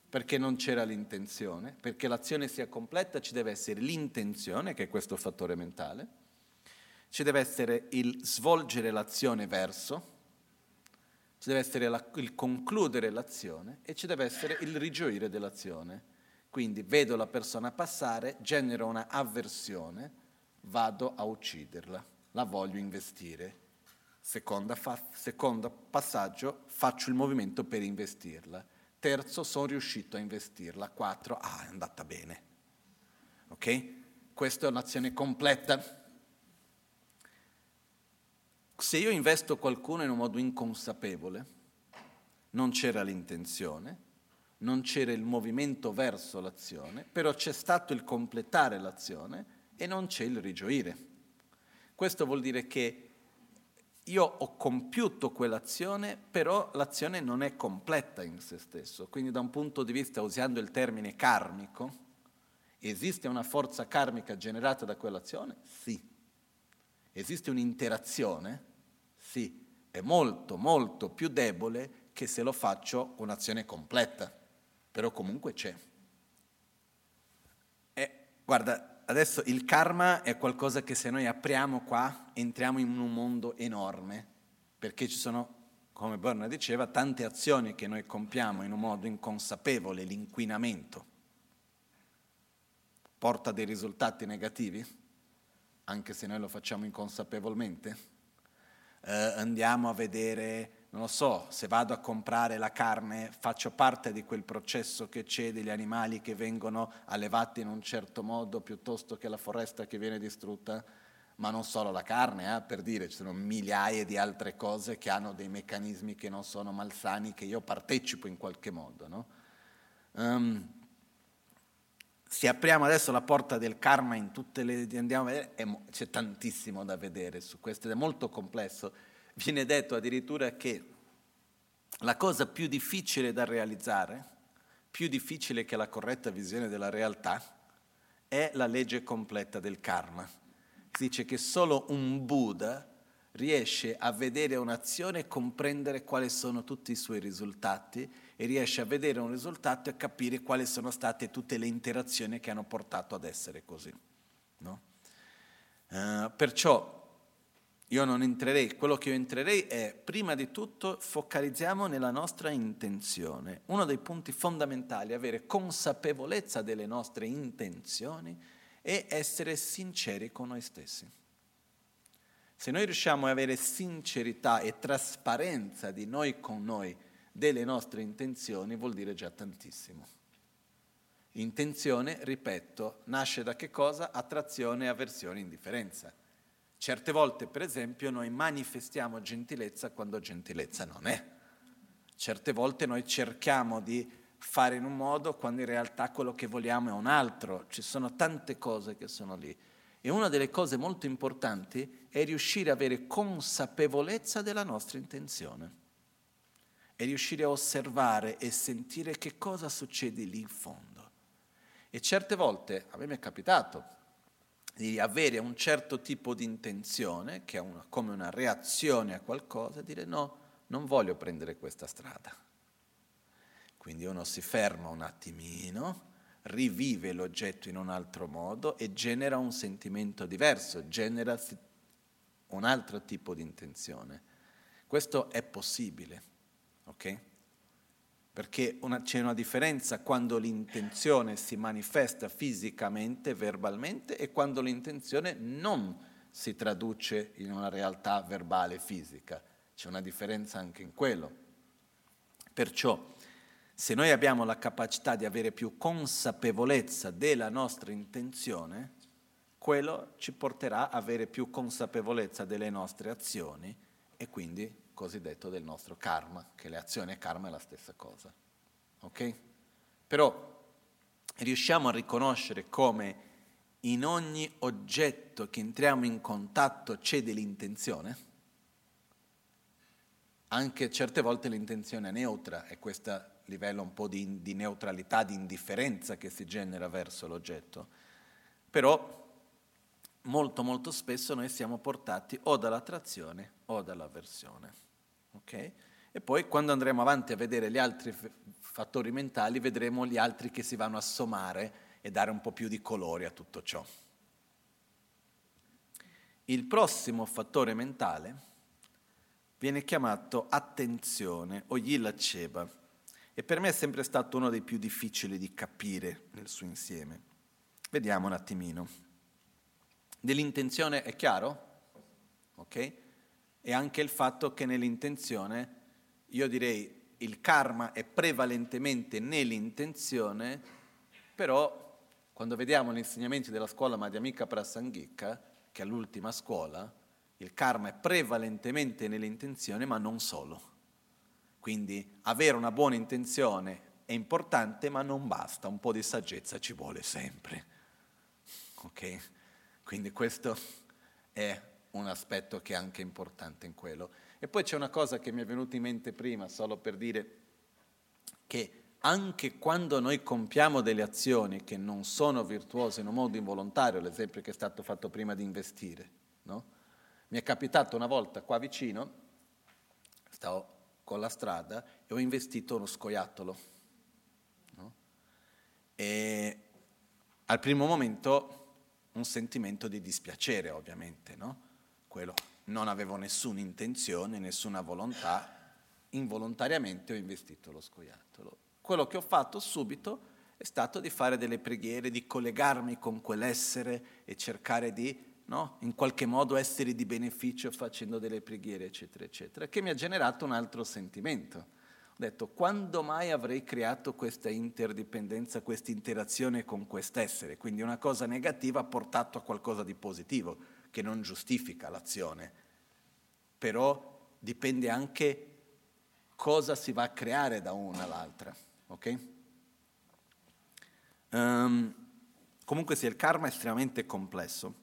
perché non c'era l'intenzione. Perché l'azione sia completa ci deve essere l'intenzione, che è questo fattore mentale, ci deve essere il svolgere l'azione verso, ci deve essere la, il concludere l'azione e ci deve essere il rigioire dell'azione. Quindi vedo la persona passare, genero una avversione, vado a ucciderla, la voglio investire. Fa, secondo passaggio, faccio il movimento per investirla. Terzo, sono riuscito a investirla. Quattro, ah, è andata bene. Ok? Questa è un'azione completa se io investo qualcuno in un modo inconsapevole, non c'era l'intenzione, non c'era il movimento verso l'azione, però c'è stato il completare l'azione e non c'è il rigioire. Questo vuol dire che io ho compiuto quell'azione, però l'azione non è completa in se stesso. Quindi da un punto di vista, usando il termine karmico, esiste una forza karmica generata da quell'azione? Sì. Esiste un'interazione? Sì, è molto, molto più debole che se lo faccio un'azione completa, però comunque c'è. E, guarda, adesso il karma è qualcosa che se noi apriamo qua entriamo in un mondo enorme, perché ci sono, come Berna diceva, tante azioni che noi compiamo in un modo inconsapevole, l'inquinamento porta dei risultati negativi anche se noi lo facciamo inconsapevolmente? Eh, andiamo a vedere, non lo so, se vado a comprare la carne, faccio parte di quel processo che c'è degli animali che vengono allevati in un certo modo piuttosto che la foresta che viene distrutta? Ma non solo la carne, eh, per dire, ci sono migliaia di altre cose che hanno dei meccanismi che non sono malsani, che io partecipo in qualche modo. No? Um, se apriamo adesso la porta del karma in tutte le... andiamo a vedere, c'è tantissimo da vedere su questo ed è molto complesso. Viene detto addirittura che la cosa più difficile da realizzare, più difficile che la corretta visione della realtà, è la legge completa del karma. Si dice che solo un Buddha riesce a vedere un'azione e comprendere quali sono tutti i suoi risultati e riesce a vedere un risultato e capire quali sono state tutte le interazioni che hanno portato ad essere così. No? Uh, perciò io non entrerei, quello che io entrerei è, prima di tutto, focalizziamo nella nostra intenzione. Uno dei punti fondamentali è avere consapevolezza delle nostre intenzioni e essere sinceri con noi stessi. Se noi riusciamo ad avere sincerità e trasparenza di noi con noi, delle nostre intenzioni, vuol dire già tantissimo. Intenzione, ripeto, nasce da che cosa? Attrazione, avversione, indifferenza. Certe volte, per esempio, noi manifestiamo gentilezza quando gentilezza non è. Certe volte noi cerchiamo di fare in un modo quando in realtà quello che vogliamo è un altro. Ci sono tante cose che sono lì. E una delle cose molto importanti è riuscire ad avere consapevolezza della nostra intenzione. E riuscire a osservare e sentire che cosa succede lì in fondo. E certe volte, a me mi è capitato, di avere un certo tipo di intenzione, che è una, come una reazione a qualcosa, e dire no, non voglio prendere questa strada. Quindi uno si ferma un attimino, rivive l'oggetto in un altro modo e genera un sentimento diverso, genera un altro tipo di intenzione. Questo è possibile, ok? Perché una, c'è una differenza quando l'intenzione si manifesta fisicamente, verbalmente, e quando l'intenzione non si traduce in una realtà verbale fisica. C'è una differenza anche in quello. Perciò, se noi abbiamo la capacità di avere più consapevolezza della nostra intenzione, quello ci porterà a avere più consapevolezza delle nostre azioni e quindi cosiddetto del nostro karma, che le azioni e karma è la stessa cosa. Ok? Però riusciamo a riconoscere come in ogni oggetto che entriamo in contatto c'è dell'intenzione? Anche certe volte l'intenzione è neutra, è questo livello un po' di, di neutralità, di indifferenza che si genera verso l'oggetto. Però molto molto spesso noi siamo portati o dall'attrazione o dall'avversione. Okay? E poi quando andremo avanti a vedere gli altri fattori mentali, vedremo gli altri che si vanno a sommare e dare un po' più di colore a tutto ciò. Il prossimo fattore mentale viene chiamato attenzione o yilaceba e per me è sempre stato uno dei più difficili di capire nel suo insieme. Vediamo un attimino. Dell'intenzione è chiaro? Ok? E anche il fatto che nell'intenzione, io direi il karma è prevalentemente nell'intenzione, però quando vediamo gli insegnamenti della scuola Madhyamika Prasangika, che è l'ultima scuola, il karma è prevalentemente nell'intenzione, ma non solo. Quindi avere una buona intenzione è importante, ma non basta, un po' di saggezza ci vuole sempre. Ok? Quindi questo è un aspetto che è anche importante in quello. E poi c'è una cosa che mi è venuta in mente prima, solo per dire che anche quando noi compiamo delle azioni che non sono virtuose in un modo involontario, l'esempio che è stato fatto prima di investire, no? mi è capitato una volta qua vicino, stavo con la strada e ho investito uno scoiattolo. No? E al primo momento un sentimento di dispiacere, ovviamente, no? Quello. Non avevo nessuna intenzione, nessuna volontà, involontariamente ho investito lo scoiattolo. Quello che ho fatto subito è stato di fare delle preghiere, di collegarmi con quell'essere e cercare di, no, in qualche modo essere di beneficio facendo delle preghiere, eccetera, eccetera, che mi ha generato un altro sentimento. Ho detto, quando mai avrei creato questa interdipendenza, questa interazione con quest'essere? Quindi una cosa negativa ha portato a qualcosa di positivo che non giustifica l'azione, però dipende anche cosa si va a creare da una all'altra. Okay? Um, comunque sia, il karma è estremamente complesso.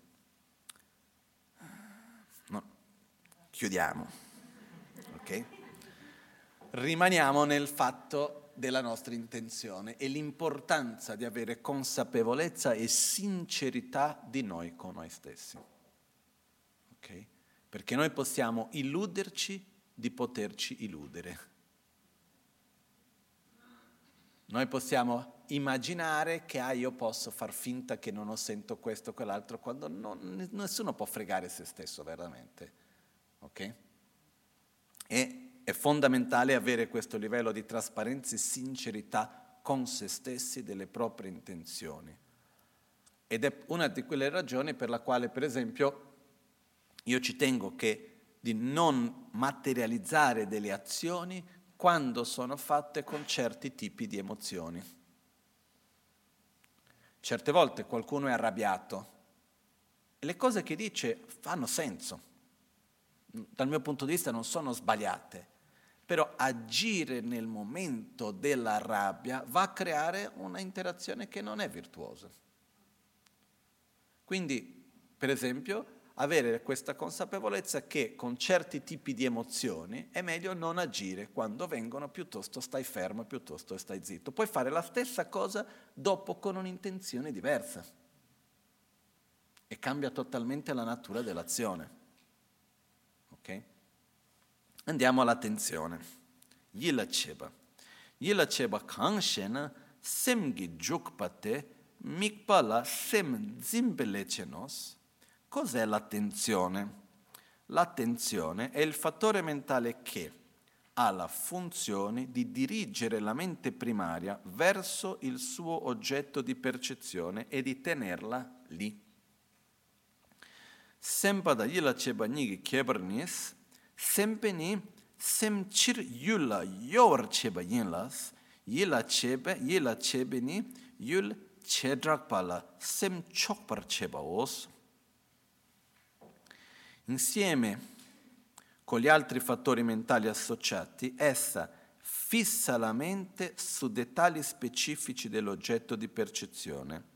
No. Chiudiamo. Okay? Rimaniamo nel fatto della nostra intenzione e l'importanza di avere consapevolezza e sincerità di noi con noi stessi. Okay? perché noi possiamo illuderci di poterci illudere. Noi possiamo immaginare che ah, io posso far finta che non ho sento questo o quell'altro, quando non, nessuno può fregare se stesso veramente. Ok? E è fondamentale avere questo livello di trasparenza e sincerità con se stessi delle proprie intenzioni. Ed è una di quelle ragioni per la quale, per esempio, io ci tengo che di non materializzare delle azioni quando sono fatte con certi tipi di emozioni. Certe volte qualcuno è arrabbiato e le cose che dice fanno senso. Dal mio punto di vista non sono sbagliate, però agire nel momento della rabbia va a creare una interazione che non è virtuosa. Quindi, per esempio, avere questa consapevolezza che con certi tipi di emozioni è meglio non agire quando vengono, piuttosto stai fermo, piuttosto stai zitto. Puoi fare la stessa cosa dopo con un'intenzione diversa e cambia totalmente la natura dell'azione. Ok? Andiamo all'attenzione. Yila cheba. Yila cheba kangshen semgi jukpate mikpala sem zimbelechenos Cos'è l'attenzione? L'attenzione è il fattore mentale che ha la funzione di dirigere la mente primaria verso il suo oggetto di percezione e di tenerla lì. Sempada yila cheba nigi kebernis, sempeni semchir yula yor cheba yinlas, yila chebe, yila chebeni, yul chedrakpala, sem chokpar cheba os, Insieme con gli altri fattori mentali associati, essa fissa la mente su dettagli specifici dell'oggetto di percezione,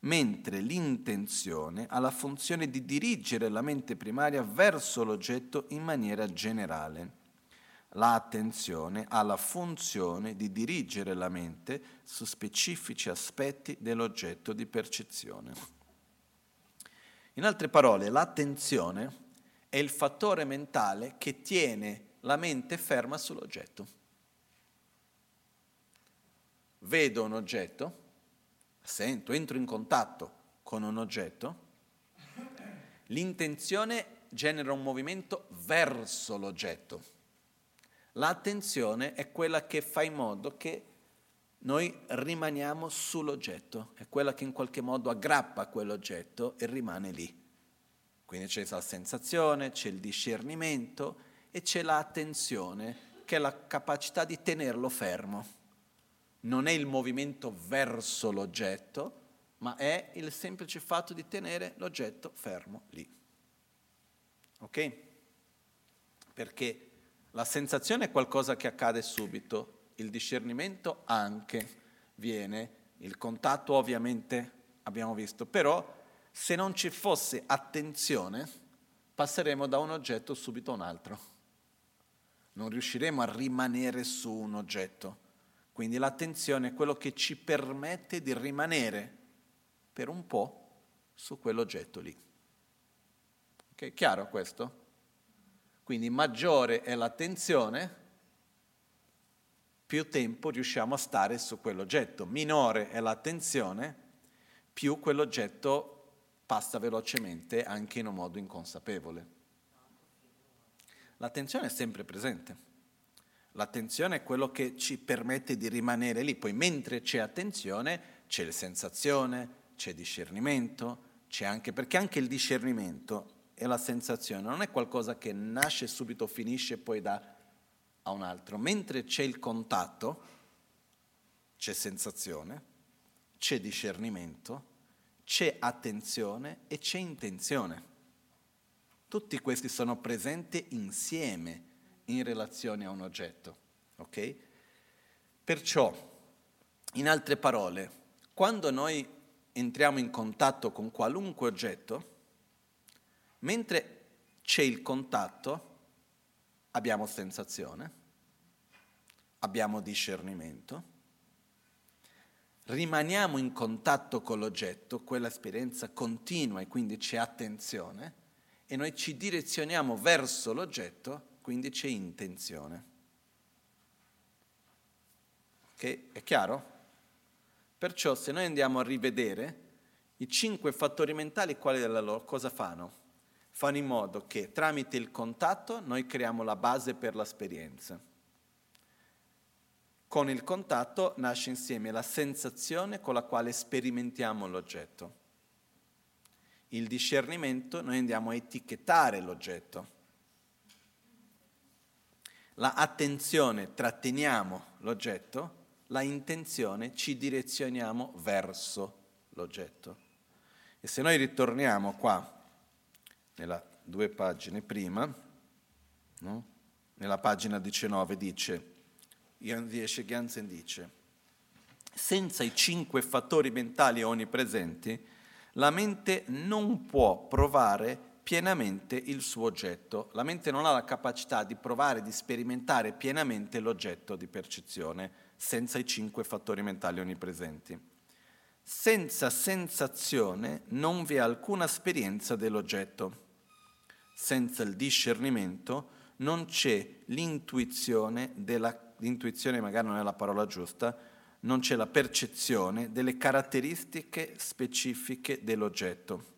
mentre l'intenzione ha la funzione di dirigere la mente primaria verso l'oggetto in maniera generale. L'attenzione ha la funzione di dirigere la mente su specifici aspetti dell'oggetto di percezione. In altre parole, l'attenzione è il fattore mentale che tiene la mente ferma sull'oggetto. Vedo un oggetto, sento, entro in contatto con un oggetto, l'intenzione genera un movimento verso l'oggetto. L'attenzione è quella che fa in modo che noi rimaniamo sull'oggetto, è quella che in qualche modo aggrappa quell'oggetto e rimane lì. Quindi c'è la sensazione, c'è il discernimento e c'è l'attenzione, che è la capacità di tenerlo fermo. Non è il movimento verso l'oggetto, ma è il semplice fatto di tenere l'oggetto fermo lì. Ok? Perché la sensazione è qualcosa che accade subito, il discernimento anche viene, il contatto ovviamente abbiamo visto, però se non ci fosse attenzione, passeremo da un oggetto subito a un altro. Non riusciremo a rimanere su un oggetto. Quindi l'attenzione è quello che ci permette di rimanere per un po' su quell'oggetto lì. Ok, chiaro questo? Quindi maggiore è l'attenzione, più tempo riusciamo a stare su quell'oggetto. Minore è l'attenzione, più quell'oggetto passa velocemente anche in un modo inconsapevole. L'attenzione è sempre presente. L'attenzione è quello che ci permette di rimanere lì, poi mentre c'è attenzione c'è sensazione, c'è discernimento, c'è anche, perché anche il discernimento e la sensazione non è qualcosa che nasce subito, finisce e poi dà a un altro. Mentre c'è il contatto, c'è sensazione, c'è discernimento, c'è attenzione e c'è intenzione. Tutti questi sono presenti insieme in relazione a un oggetto. Ok? Perciò, in altre parole, quando noi entriamo in contatto con qualunque oggetto, mentre c'è il contatto, abbiamo sensazione, abbiamo discernimento, rimaniamo in contatto con l'oggetto, quell'esperienza continua e quindi c'è attenzione, e noi ci direzioniamo verso l'oggetto, quindi c'è intenzione. Ok? È chiaro? Perciò se noi andiamo a rivedere i cinque fattori mentali, quali della loro, cosa fanno? Fanno in modo che tramite il contatto noi creiamo la base per l'esperienza. Con il contatto nasce insieme la sensazione con la quale sperimentiamo l'oggetto. Il discernimento noi andiamo a etichettare l'oggetto. La attenzione tratteniamo l'oggetto, la intenzione ci direzioniamo verso l'oggetto. E se noi ritorniamo qua, nella due pagine prima, no? nella pagina 19 dice, Jan Gansen dice, senza i cinque fattori mentali onnipresenti, la mente non può provare pienamente il suo oggetto. La mente non ha la capacità di provare, di sperimentare pienamente l'oggetto di percezione senza i cinque fattori mentali onnipresenti. Senza sensazione non vi è alcuna esperienza dell'oggetto. Senza il discernimento non c'è l'intuizione della l'intuizione magari non è la parola giusta, non c'è la percezione delle caratteristiche specifiche dell'oggetto.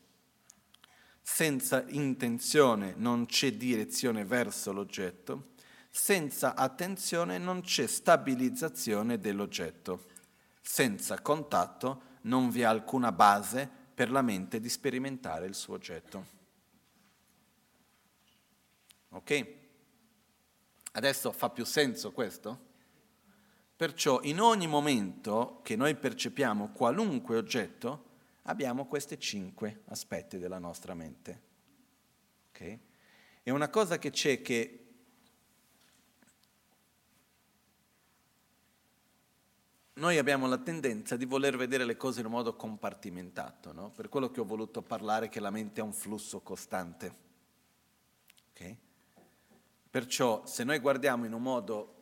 Senza intenzione non c'è direzione verso l'oggetto, senza attenzione non c'è stabilizzazione dell'oggetto, senza contatto non vi è alcuna base per la mente di sperimentare il suo oggetto. Ok? Adesso fa più senso questo? Perciò in ogni momento che noi percepiamo qualunque oggetto, abbiamo questi cinque aspetti della nostra mente. Okay? E una cosa che c'è che noi abbiamo la tendenza di voler vedere le cose in un modo compartimentato, no? per quello che ho voluto parlare che la mente è un flusso costante. Perciò se noi guardiamo in un modo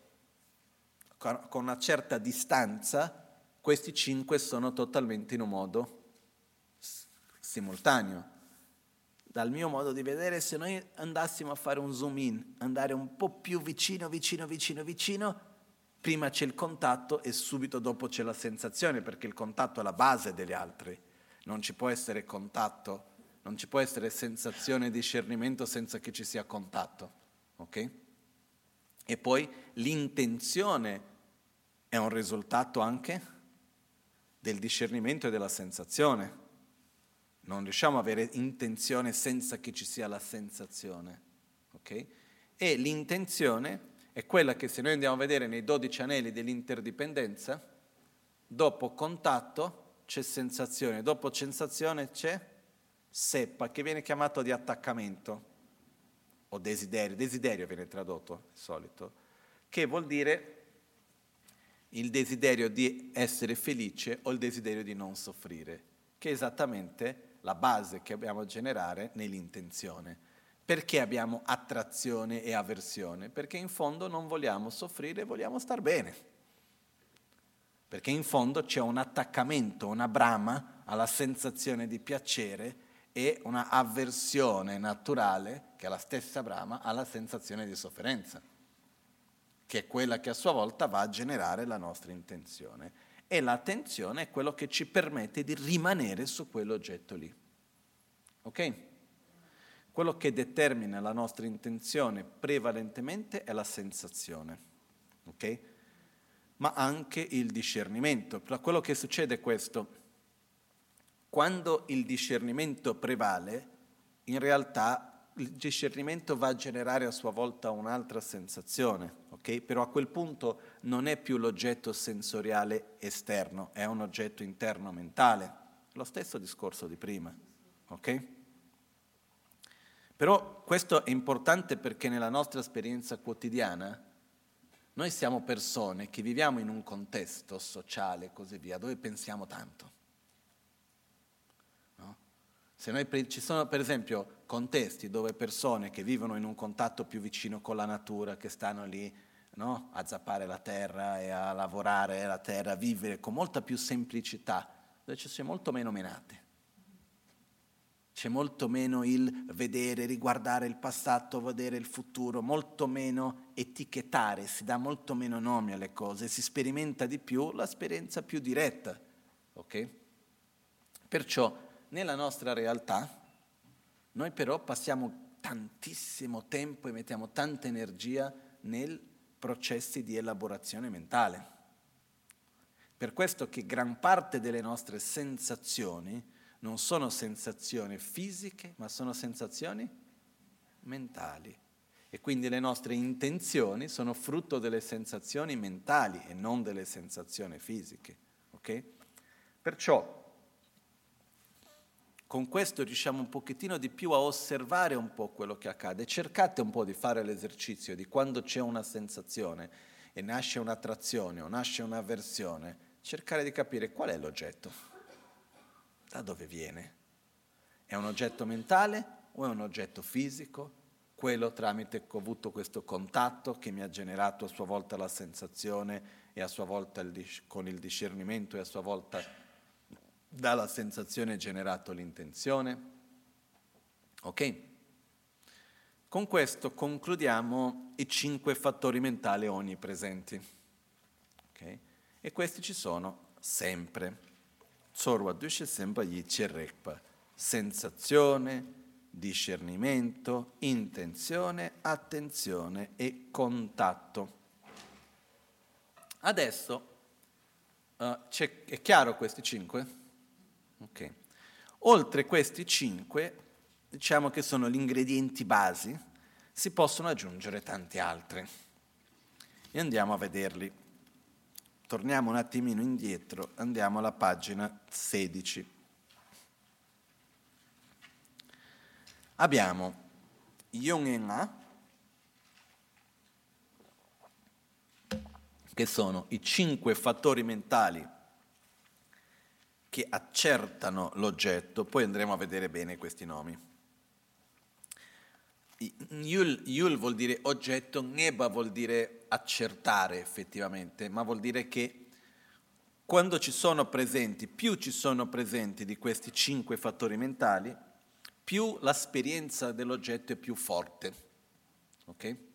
con una certa distanza, questi cinque sono totalmente in un modo simultaneo. Dal mio modo di vedere, se noi andassimo a fare un zoom in, andare un po' più vicino, vicino, vicino, vicino, prima c'è il contatto e subito dopo c'è la sensazione, perché il contatto è la base degli altri. Non ci può essere contatto, non ci può essere sensazione e discernimento senza che ci sia contatto. Ok? E poi l'intenzione è un risultato anche del discernimento e della sensazione. Non riusciamo ad avere intenzione senza che ci sia la sensazione. ok? E l'intenzione è quella che se noi andiamo a vedere nei dodici anelli dell'interdipendenza, dopo contatto c'è sensazione, dopo sensazione c'è seppa, che viene chiamato di attaccamento o desiderio, desiderio viene tradotto di solito, che vuol dire il desiderio di essere felice o il desiderio di non soffrire, che è esattamente la base che dobbiamo generare nell'intenzione. Perché abbiamo attrazione e avversione? Perché in fondo non vogliamo soffrire, vogliamo star bene. Perché in fondo c'è un attaccamento, una brama alla sensazione di piacere e una avversione naturale, che è la stessa brama, alla sensazione di sofferenza che è quella che a sua volta va a generare la nostra intenzione. E l'attenzione è quello che ci permette di rimanere su quell'oggetto lì. Ok? Quello che determina la nostra intenzione prevalentemente è la sensazione. Ok? Ma anche il discernimento. Quello che succede è questo. Quando il discernimento prevale, in realtà il discernimento va a generare a sua volta un'altra sensazione, ok? Però a quel punto non è più l'oggetto sensoriale esterno, è un oggetto interno mentale. Lo stesso discorso di prima, ok? Però questo è importante perché nella nostra esperienza quotidiana noi siamo persone che viviamo in un contesto sociale e così via, dove pensiamo tanto. Se noi, ci sono per esempio contesti dove persone che vivono in un contatto più vicino con la natura, che stanno lì no? a zappare la terra e a lavorare la terra, a vivere con molta più semplicità, dove ci sono molto meno menate. c'è molto meno il vedere, riguardare il passato, vedere il futuro, molto meno etichettare, si dà molto meno nomi alle cose, si sperimenta di più l'esperienza più diretta. Okay? Perciò nella nostra realtà noi però passiamo tantissimo tempo e mettiamo tanta energia nei processi di elaborazione mentale. Per questo che gran parte delle nostre sensazioni non sono sensazioni fisiche, ma sono sensazioni mentali. E quindi le nostre intenzioni sono frutto delle sensazioni mentali e non delle sensazioni fisiche. Okay? Perciò con questo riusciamo un pochettino di più a osservare un po' quello che accade. Cercate un po' di fare l'esercizio di quando c'è una sensazione e nasce un'attrazione o nasce un'avversione, cercare di capire qual è l'oggetto, da dove viene. È un oggetto mentale o è un oggetto fisico? Quello tramite ho avuto questo contatto che mi ha generato a sua volta la sensazione e a sua volta il, con il discernimento e a sua volta dalla sensazione generato l'intenzione. Ok? Con questo concludiamo i cinque fattori mentali onnipresenti. Okay? E questi ci sono sempre. Sorwa Dushe Sempa Yichi Rekpa. Sensazione, discernimento, intenzione, attenzione e contatto. Adesso uh, è chiaro questi cinque? Ok. Oltre questi cinque, diciamo che sono gli ingredienti basi, si possono aggiungere tanti altri. E andiamo a vederli. Torniamo un attimino indietro, andiamo alla pagina 16. Abbiamo Yong'en che sono i cinque fattori mentali che accertano l'oggetto, poi andremo a vedere bene questi nomi. Yul, yul, vuol dire oggetto, Neba vuol dire accertare effettivamente, ma vuol dire che quando ci sono presenti, più ci sono presenti di questi cinque fattori mentali, più l'esperienza dell'oggetto è più forte. Okay?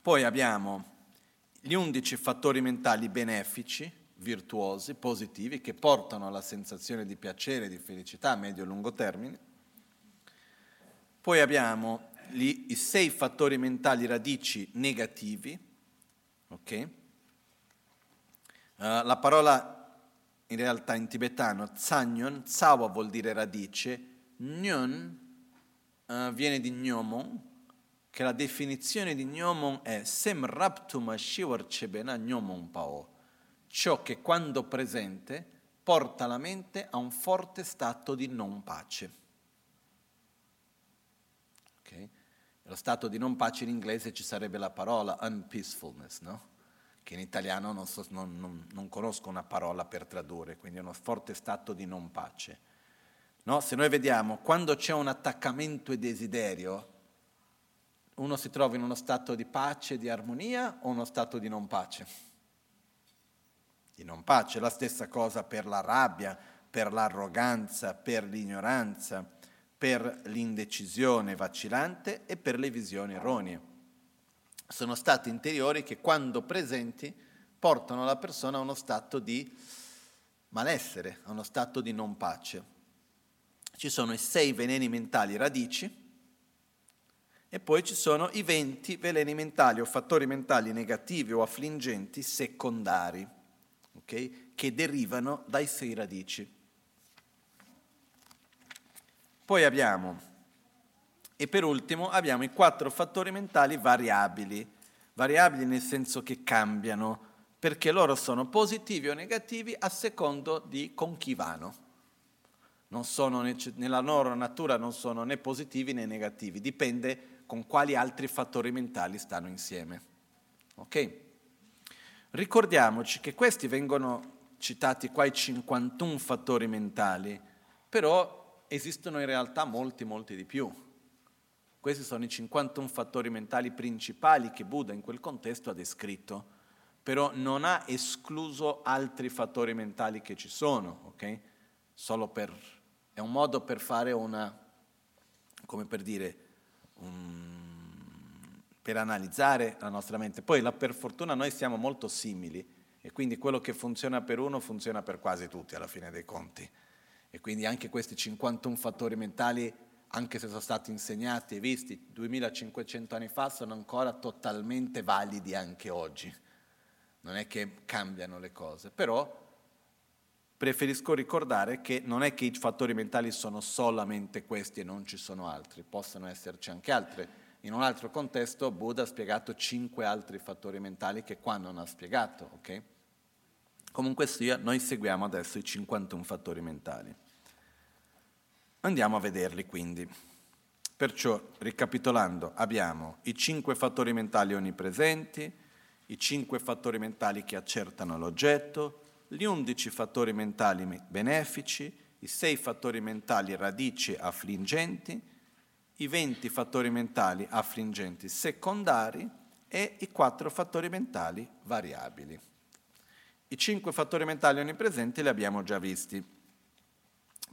Poi abbiamo gli undici fattori mentali benefici, virtuosi, positivi, che portano alla sensazione di piacere e di felicità a medio e lungo termine poi abbiamo gli, i sei fattori mentali radici negativi. Okay? Uh, la parola in realtà in tibetano Tsanyon, Tsawa vuol dire radice, Nyon uh, viene di Gnomon, che la definizione di Gnomon è Sem Raptuma Shivar Chebena Gnomon Pao, ciò che quando presente porta la mente a un forte stato di non pace. Lo stato di non pace in inglese ci sarebbe la parola unpeacefulness, no? che in italiano non, so, non, non, non, conosco una parola per tradurre, quindi è uno forte stato di non pace. No? Se noi vediamo quando c'è un attaccamento e desiderio, uno si trova in uno stato di pace, di armonia o uno stato di non pace? Di non pace, la stessa cosa per la rabbia, per l'arroganza, per l'ignoranza per l'indecisione vacillante e per le visioni erronee. Sono stati interiori che quando presenti portano la persona a uno stato di malessere, a uno stato di non pace. Ci sono i sei veleni mentali radici e poi ci sono i venti veleni mentali o fattori mentali negativi o affliggenti secondari, okay, che derivano dai sei radici. Poi abbiamo, e per ultimo, abbiamo i quattro fattori mentali variabili, variabili nel senso che cambiano, perché loro sono positivi o negativi a secondo di con chi vanno. Sono, nella loro natura non sono né positivi né negativi, dipende con quali altri fattori mentali stanno insieme. Ok? Ricordiamoci che questi vengono citati qua i 51 fattori mentali, però esistono in realtà molti, molti di più. Questi sono i 51 fattori mentali principali che Buddha in quel contesto ha descritto, però non ha escluso altri fattori mentali che ci sono, ok? Solo per è un modo per fare una, come per dire, un, per analizzare la nostra mente. Poi la, per fortuna noi siamo molto simili e quindi quello che funziona per uno funziona per quasi tutti alla fine dei conti. E quindi anche questi 51 fattori mentali, anche se sono stati insegnati e visti 2500 anni fa, sono ancora totalmente validi anche oggi. Non è che cambiano le cose, però preferisco ricordare che non è che i fattori mentali sono solamente questi e non ci sono altri, possono esserci anche altri. In un altro contesto Buddha ha spiegato cinque altri fattori mentali che qua non ha spiegato, ok? Comunque sia, noi seguiamo adesso i 51 fattori mentali. Andiamo a vederli quindi. Perciò, ricapitolando, abbiamo i cinque fattori mentali onnipresenti, i cinque fattori mentali che accertano l'oggetto, gli 11 fattori mentali benefici, i 6 fattori mentali radici affliggenti, i 20 fattori mentali affliggenti secondari e i 4 fattori mentali variabili. I 5 fattori mentali onnipresenti li abbiamo già visti.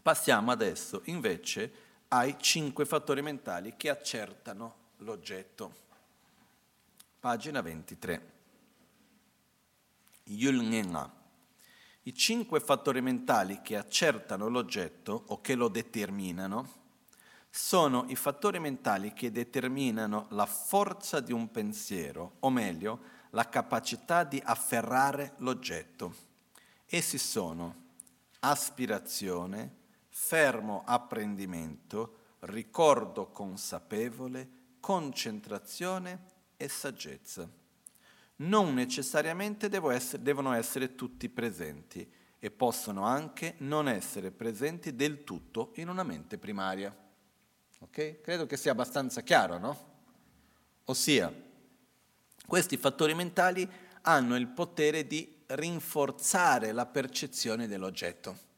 Passiamo adesso invece ai 5 fattori mentali che accertano l'oggetto. Pagina 23. Yulngenga. I cinque fattori mentali che accertano l'oggetto o che lo determinano sono i fattori mentali che determinano la forza di un pensiero, o meglio, la capacità di afferrare l'oggetto. Essi sono aspirazione, fermo apprendimento, ricordo consapevole, concentrazione e saggezza non necessariamente essere, devono essere tutti presenti e possono anche non essere presenti del tutto in una mente primaria. Ok? Credo che sia abbastanza chiaro, no? Ossia, questi fattori mentali hanno il potere di rinforzare la percezione dell'oggetto.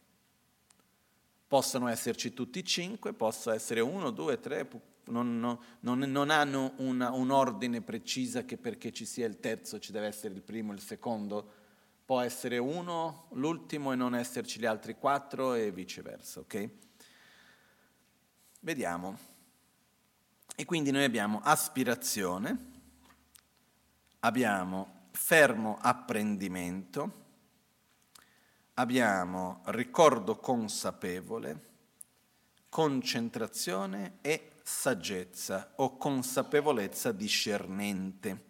Possono esserci tutti e cinque, possono essere uno, due, tre, non, non, non hanno una, un ordine preciso che perché ci sia il terzo ci deve essere il primo il secondo, può essere uno, l'ultimo e non esserci gli altri quattro e viceversa, ok? Vediamo. E quindi noi abbiamo aspirazione, abbiamo fermo apprendimento, abbiamo ricordo consapevole, concentrazione e saggezza o consapevolezza discernente.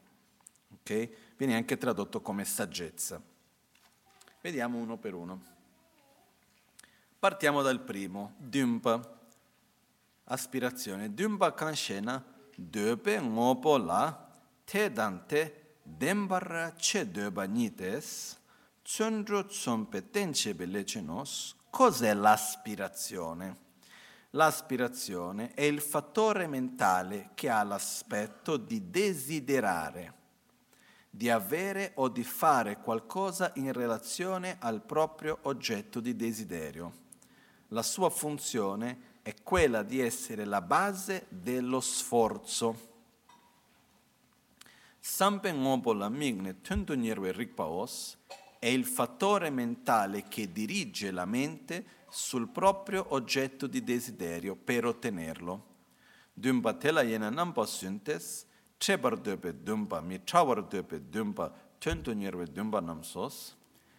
Okay? Viene anche tradotto come saggezza. Vediamo uno per uno. Partiamo dal primo, Dumpa. Aspirazione. Dumpa kanshena döpe ngopo la te dante dembarra ce döba nites tsundro tsompe tenche belecenos. Cos'è l'aspirazione? L'aspirazione è il fattore mentale che ha l'aspetto di desiderare, di avere o di fare qualcosa in relazione al proprio oggetto di desiderio. La sua funzione è quella di essere la base dello sforzo. Sampen obola migne tundunirwe rikpaos è il fattore mentale che dirige la mente sul proprio oggetto di desiderio per ottenerlo. Dumpa tela yena nampa syntes, trebar döpe dumpa, mi trawar döpe dumpa, töntonierve dumpa namsos.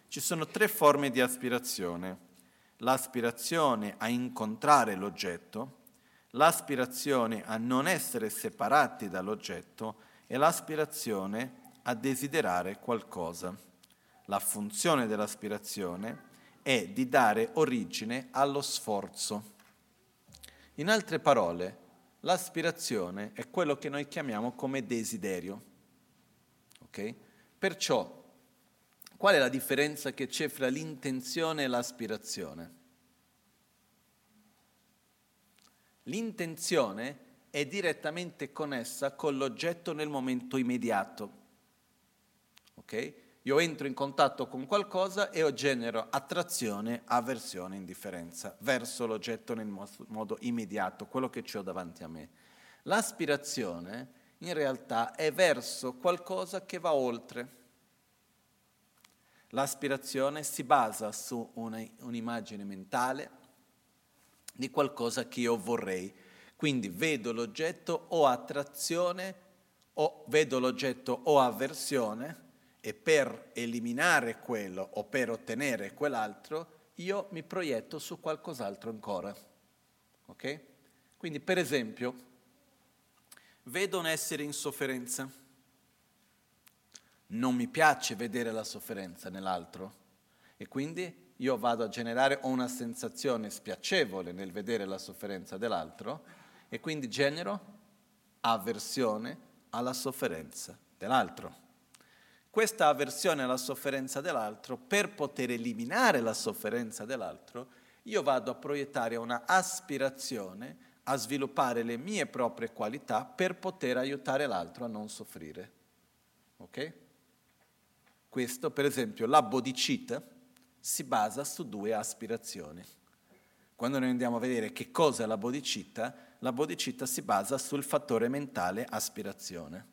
Ci sono tre forme di aspirazione. L'aspirazione a incontrare l'oggetto, l'aspirazione a non essere separati dall'oggetto e l'aspirazione a desiderare qualcosa. La funzione dell'aspirazione è di dare origine allo sforzo. In altre parole, l'aspirazione è quello che noi chiamiamo come desiderio. Okay? Perciò, qual è la differenza che c'è fra l'intenzione e l'aspirazione? L'intenzione è direttamente connessa con l'oggetto nel momento immediato. Okay? Io entro in contatto con qualcosa e io genero attrazione, avversione, indifferenza verso l'oggetto nel modo immediato, quello che ho davanti a me. L'aspirazione in realtà è verso qualcosa che va oltre. L'aspirazione si basa su una, un'immagine mentale, di qualcosa che io vorrei. Quindi vedo l'oggetto o attrazione o vedo l'oggetto o avversione e per eliminare quello o per ottenere quell'altro io mi proietto su qualcos'altro ancora. Ok? Quindi per esempio vedo un essere in sofferenza. Non mi piace vedere la sofferenza nell'altro e quindi io vado a generare una sensazione spiacevole nel vedere la sofferenza dell'altro e quindi genero avversione alla sofferenza dell'altro. Questa avversione alla sofferenza dell'altro, per poter eliminare la sofferenza dell'altro, io vado a proiettare una aspirazione a sviluppare le mie proprie qualità per poter aiutare l'altro a non soffrire. Ok? Questo, per esempio, la bodhicitta si basa su due aspirazioni. Quando noi andiamo a vedere che cosa è la bodhicitta, la bodhicitta si basa sul fattore mentale aspirazione.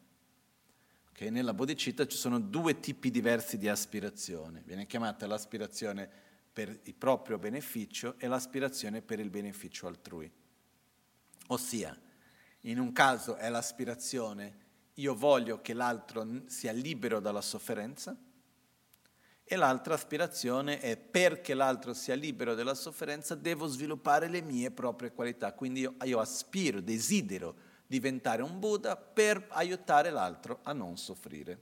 Okay? Nella bodhicitta ci sono due tipi diversi di aspirazione. Viene chiamata l'aspirazione per il proprio beneficio e l'aspirazione per il beneficio altrui. Ossia, in un caso è l'aspirazione io voglio che l'altro sia libero dalla sofferenza, e l'altra aspirazione è perché l'altro sia libero dalla sofferenza devo sviluppare le mie proprie qualità, quindi io, io aspiro, desidero diventare un Buddha per aiutare l'altro a non soffrire.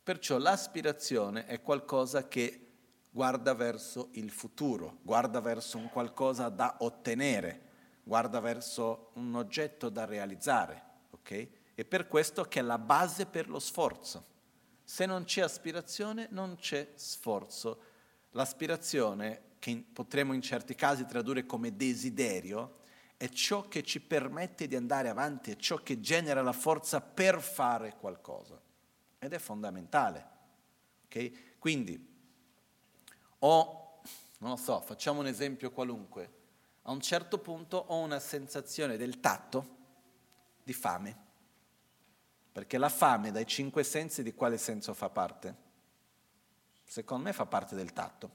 Perciò l'aspirazione è qualcosa che guarda verso il futuro, guarda verso un qualcosa da ottenere, guarda verso un oggetto da realizzare, ok? E per questo che è la base per lo sforzo. Se non c'è aspirazione, non c'è sforzo. L'aspirazione, che potremmo in certi casi tradurre come desiderio, è ciò che ci permette di andare avanti, è ciò che genera la forza per fare qualcosa. Ed è fondamentale. Okay? Quindi, o, non lo so, facciamo un esempio qualunque, a un certo punto ho una sensazione del tatto di fame perché la fame dai cinque sensi di quale senso fa parte? Secondo me fa parte del tatto.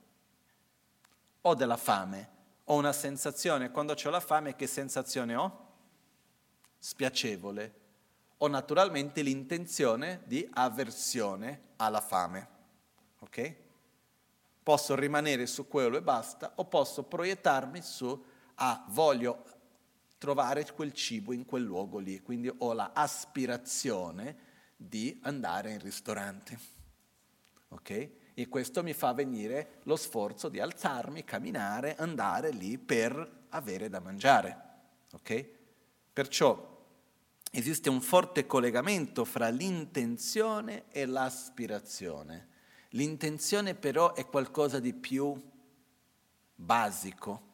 Ho della fame, ho una sensazione, quando ho la fame che sensazione ho? Spiacevole. Ho naturalmente l'intenzione di avversione alla fame. Ok? Posso rimanere su quello e basta, o posso proiettarmi su, ah, voglio trovare quel cibo in quel luogo lì, quindi ho l'aspirazione di andare in ristorante. Ok? E questo mi fa venire lo sforzo di alzarmi, camminare, andare lì per avere da mangiare. Ok? Perciò esiste un forte collegamento fra l'intenzione e l'aspirazione. L'intenzione però è qualcosa di più basico,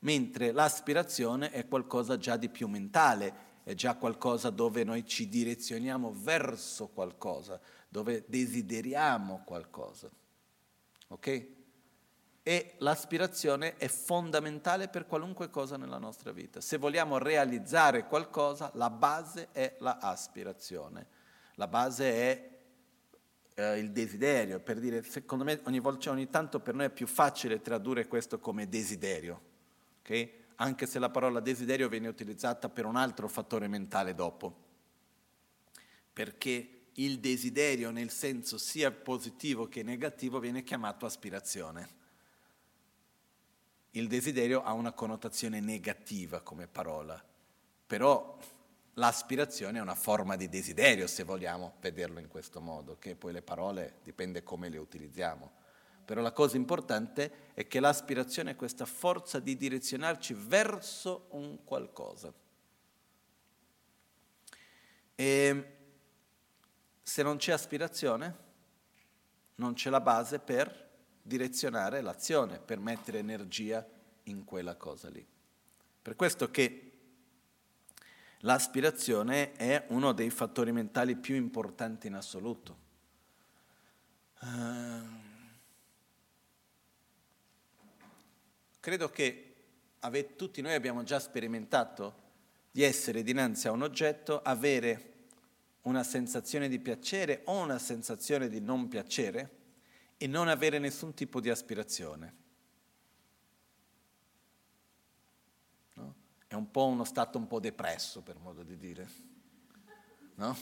mentre l'aspirazione è qualcosa già di più mentale, è già qualcosa dove noi ci direzioniamo verso qualcosa, dove desideriamo qualcosa. Ok? E l'aspirazione è fondamentale per qualunque cosa nella nostra vita. Se vogliamo realizzare qualcosa, la base è l'aspirazione. La base è eh, il desiderio, per dire, secondo me ogni, volta, ogni tanto per noi è più facile tradurre questo come desiderio okay? anche se la parola desiderio viene utilizzata per un altro fattore mentale dopo, perché il desiderio nel senso sia positivo che negativo viene chiamato aspirazione. Il desiderio ha una connotazione negativa come parola, però l'aspirazione è una forma di desiderio, se vogliamo vederlo in questo modo, che poi le parole dipende come le utilizziamo. Però la cosa importante è che l'aspirazione è questa forza di direzionarci verso un qualcosa. E se non c'è aspirazione, non c'è la base per direzionare l'azione, per mettere energia in quella cosa lì. Per questo che l'aspirazione è uno dei fattori mentali più importanti in assoluto. Uh, Credo che ave, tutti noi abbiamo già sperimentato di essere dinanzi a un oggetto, avere una sensazione di piacere o una sensazione di non piacere e non avere nessun tipo di aspirazione. un po' uno stato un po' depresso, per modo di dire. No?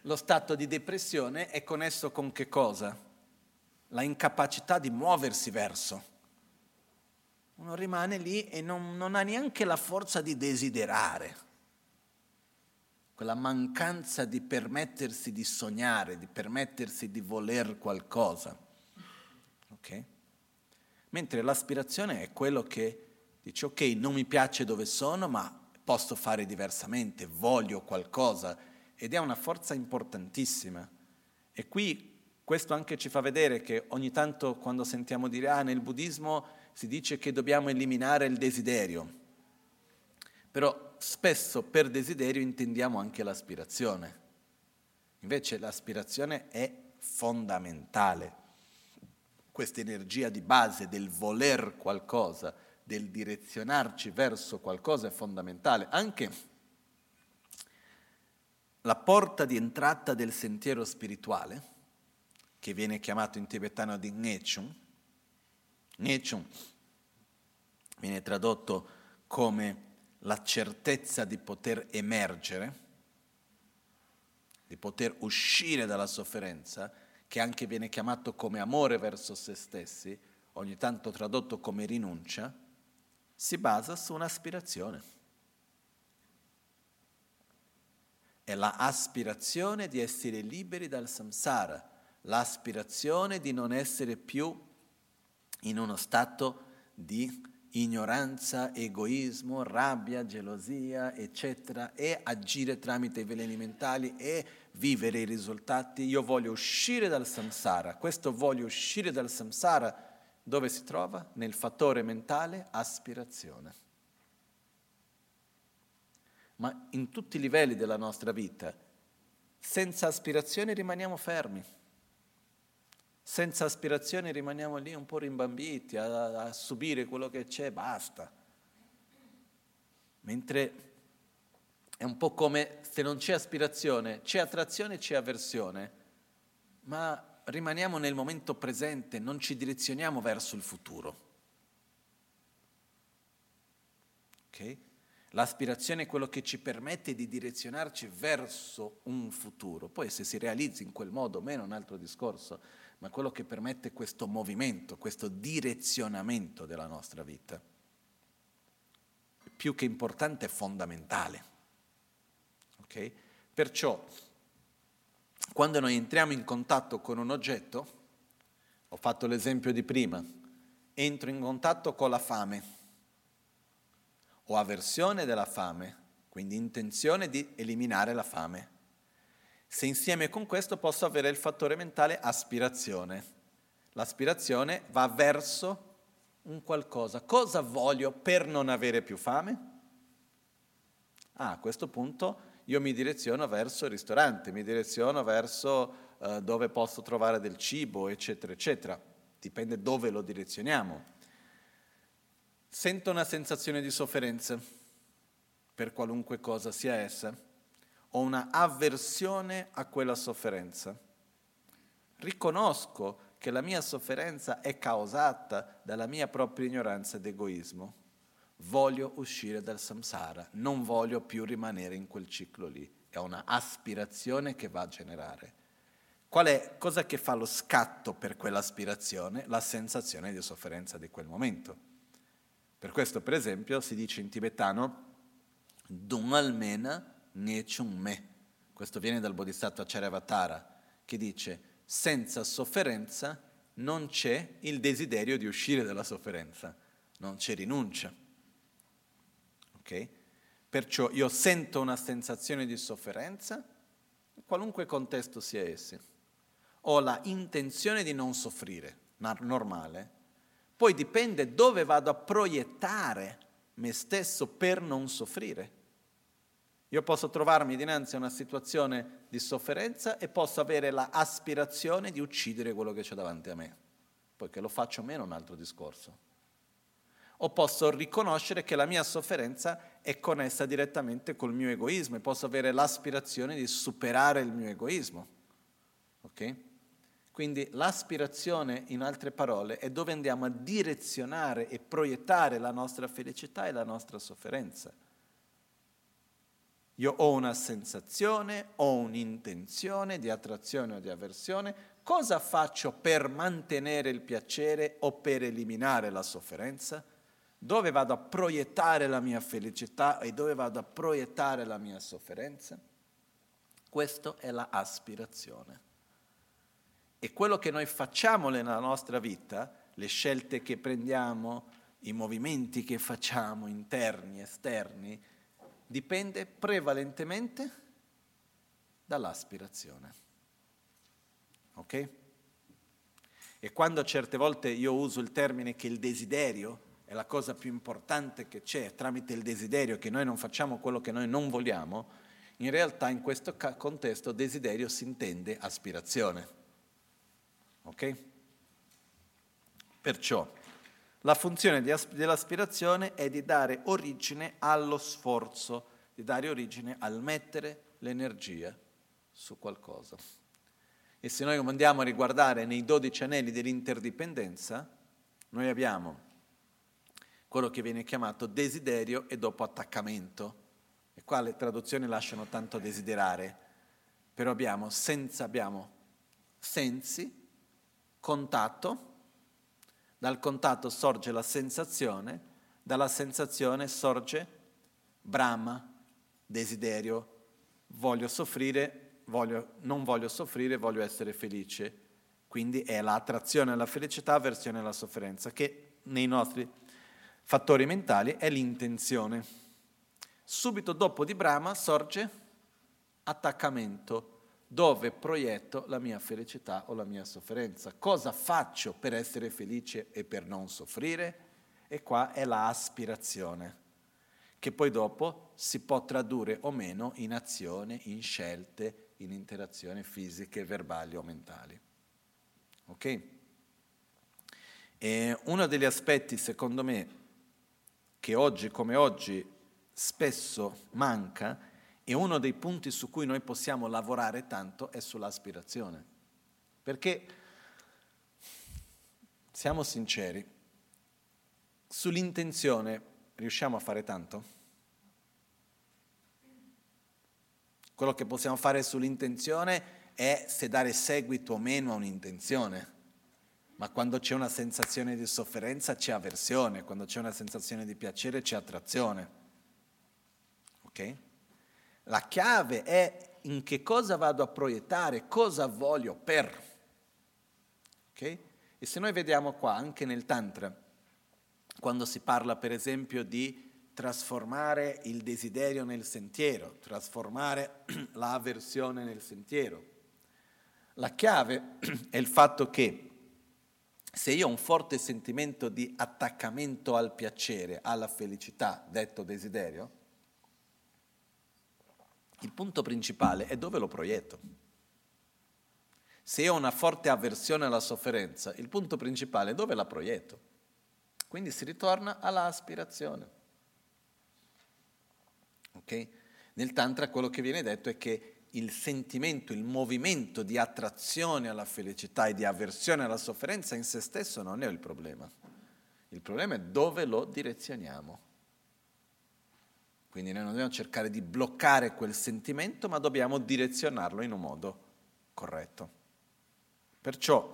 Lo stato di depressione è connesso con che cosa? La incapacità di muoversi verso. Uno rimane lì e non, non ha neanche la forza di desiderare quella mancanza di permettersi di sognare, di permettersi di voler qualcosa. Okay? Mentre l'aspirazione è quello che dice ok, non mi piace dove sono, ma posso fare diversamente, voglio qualcosa ed è una forza importantissima. E qui questo anche ci fa vedere che ogni tanto quando sentiamo dire ah nel buddismo si dice che dobbiamo eliminare il desiderio, però spesso per desiderio intendiamo anche l'aspirazione. Invece l'aspirazione è fondamentale. Questa energia di base del voler qualcosa, del direzionarci verso qualcosa è fondamentale. Anche la porta di entrata del sentiero spirituale, che viene chiamato in tibetano di Ngechung viene tradotto come la certezza di poter emergere, di poter uscire dalla sofferenza, che anche viene chiamato come amore verso se stessi, ogni tanto tradotto come rinuncia, si basa su un'aspirazione. È l'aspirazione di essere liberi dal samsara, l'aspirazione di non essere più in uno stato di ignoranza, egoismo, rabbia, gelosia, eccetera, e agire tramite i veleni mentali e vivere i risultati. Io voglio uscire dal samsara. Questo voglio uscire dal samsara dove si trova? Nel fattore mentale aspirazione. Ma in tutti i livelli della nostra vita, senza aspirazione rimaniamo fermi senza aspirazioni rimaniamo lì un po' rimbambiti a, a subire quello che c'è, basta. Mentre è un po' come se non c'è aspirazione, c'è attrazione, c'è avversione, ma rimaniamo nel momento presente, non ci direzioniamo verso il futuro. Okay? L'aspirazione è quello che ci permette di direzionarci verso un futuro. Poi se si realizza in quel modo o meno è un altro discorso ma quello che permette questo movimento, questo direzionamento della nostra vita. Più che importante è fondamentale. Okay? Perciò, quando noi entriamo in contatto con un oggetto, ho fatto l'esempio di prima, entro in contatto con la fame, ho avversione della fame, quindi intenzione di eliminare la fame se insieme con questo posso avere il fattore mentale aspirazione. L'aspirazione va verso un qualcosa. Cosa voglio per non avere più fame? Ah, a questo punto io mi direziono verso il ristorante, mi direziono verso uh, dove posso trovare del cibo, eccetera, eccetera. Dipende dove lo direzioniamo. Sento una sensazione di sofferenza per qualunque cosa sia essa ho una avversione a quella sofferenza. Riconosco che la mia sofferenza è causata dalla mia propria ignoranza ed egoismo. Voglio uscire dal samsara, non voglio più rimanere in quel ciclo lì. È una aspirazione che va a generare. Qual è, cosa che fa lo scatto per quell'aspirazione? La sensazione di sofferenza di quel momento. Per questo, per esempio, si dice in tibetano, Dum almena Nechung Me. Questo viene dal Bodhisattva Charyavatara, che dice, senza sofferenza non c'è il desiderio di uscire dalla sofferenza, non c'è rinuncia. Ok? Perciò io sento una sensazione di sofferenza, in qualunque contesto sia esse. Ho la intenzione di non soffrire, normale. Poi dipende dove vado a proiettare me stesso per non soffrire. Io posso trovarmi dinanzi a una situazione di sofferenza e posso avere l'aspirazione di uccidere quello che c'è davanti a me. Poi che lo faccio meno un altro discorso. O posso riconoscere che la mia sofferenza è connessa direttamente col mio egoismo e posso avere l'aspirazione di superare il mio egoismo. Ok? Quindi l'aspirazione, in altre parole, è dove andiamo a direzionare e proiettare la nostra felicità e la nostra sofferenza. Io ho una sensazione, ho un'intenzione di attrazione o di avversione, cosa faccio per mantenere il piacere o per eliminare la sofferenza? Dove vado a proiettare la mia felicità e dove vado a proiettare la mia sofferenza? Questa è la aspirazione. E quello che noi facciamo nella nostra vita, le scelte che prendiamo, i movimenti che facciamo, interni, esterni, dipende prevalentemente dall'aspirazione. Ok? E quando certe volte io uso il termine che il desiderio è la cosa più importante che c'è, tramite il desiderio che noi non facciamo quello che noi non vogliamo, in realtà in questo contesto desiderio si intende aspirazione. Ok? Perciò la funzione dell'aspirazione è di dare origine allo sforzo, di dare origine al mettere l'energia su qualcosa. E se noi andiamo a riguardare nei dodici anelli dell'interdipendenza, noi abbiamo quello che viene chiamato desiderio e dopo attaccamento. E qua le traduzioni lasciano tanto desiderare, però abbiamo, senza, abbiamo sensi, contatto, dal contatto sorge la sensazione, dalla sensazione sorge brama, desiderio, voglio soffrire, voglio, non voglio soffrire, voglio essere felice. Quindi è l'attrazione alla felicità, avversione alla sofferenza, che nei nostri fattori mentali è l'intenzione. Subito dopo di Brahma sorge attaccamento, dove proietto la mia felicità o la mia sofferenza. Cosa faccio per essere felice e per non soffrire? E qua è la aspirazione, che poi dopo si può tradurre o meno in azione, in scelte, in interazioni fisiche, verbali o mentali. Ok? E uno degli aspetti, secondo me, che oggi come oggi spesso manca e uno dei punti su cui noi possiamo lavorare tanto è sull'aspirazione. Perché, siamo sinceri, sull'intenzione riusciamo a fare tanto? Quello che possiamo fare sull'intenzione è se dare seguito o meno a un'intenzione. Ma quando c'è una sensazione di sofferenza c'è avversione, quando c'è una sensazione di piacere c'è attrazione. Ok? La chiave è in che cosa vado a proiettare, cosa voglio per. Okay? E se noi vediamo qua, anche nel Tantra, quando si parla per esempio di trasformare il desiderio nel sentiero, trasformare l'avversione nel sentiero, la chiave è il fatto che se io ho un forte sentimento di attaccamento al piacere, alla felicità, detto desiderio, il punto principale è dove lo proietto. Se ho una forte avversione alla sofferenza, il punto principale è dove la proietto. Quindi si ritorna alla aspirazione. Okay? Nel Tantra quello che viene detto è che il sentimento, il movimento di attrazione alla felicità e di avversione alla sofferenza in se stesso non è il problema. Il problema è dove lo direzioniamo. Quindi noi non dobbiamo cercare di bloccare quel sentimento, ma dobbiamo direzionarlo in un modo corretto. Perciò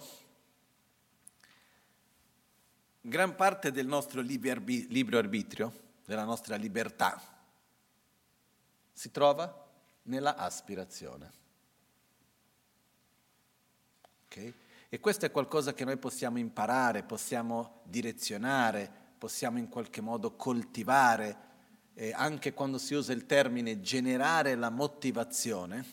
gran parte del nostro libero arbitrio, della nostra libertà, si trova nella aspirazione. Okay? E questo è qualcosa che noi possiamo imparare, possiamo direzionare, possiamo in qualche modo coltivare eh, anche quando si usa il termine generare la motivazione,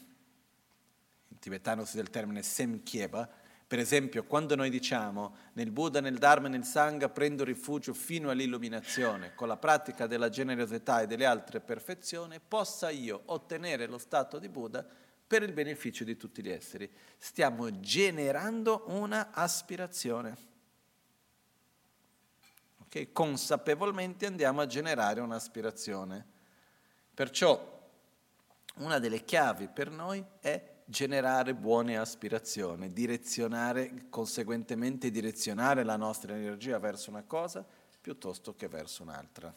in tibetano si usa il termine semkieba, per esempio quando noi diciamo nel Buddha, nel Dharma e nel Sangha prendo rifugio fino all'illuminazione, con la pratica della generosità e delle altre perfezioni, possa io ottenere lo stato di Buddha per il beneficio di tutti gli esseri. Stiamo generando una aspirazione che consapevolmente andiamo a generare un'aspirazione. Perciò una delle chiavi per noi è generare buone aspirazioni, direzionare, conseguentemente direzionare la nostra energia verso una cosa piuttosto che verso un'altra.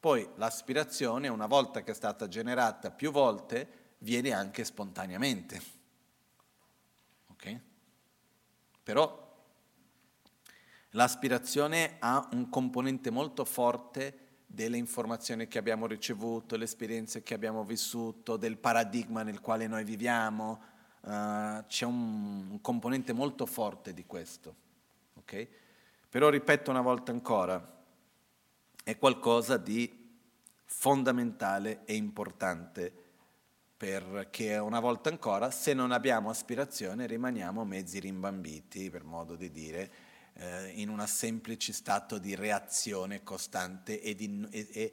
Poi l'aspirazione, una volta che è stata generata più volte, viene anche spontaneamente. Ok? Però l'aspirazione ha un componente molto forte delle informazioni che abbiamo ricevuto, le esperienze che abbiamo vissuto, del paradigma nel quale noi viviamo, uh, c'è un, un, componente molto forte di questo. Okay? Però ripeto una volta ancora, è qualcosa di fondamentale e importante perché una volta ancora se non abbiamo aspirazione rimaniamo mezzi rimbambiti, per modo di dire, eh, in un semplice stato di reazione costante e, di, e, e,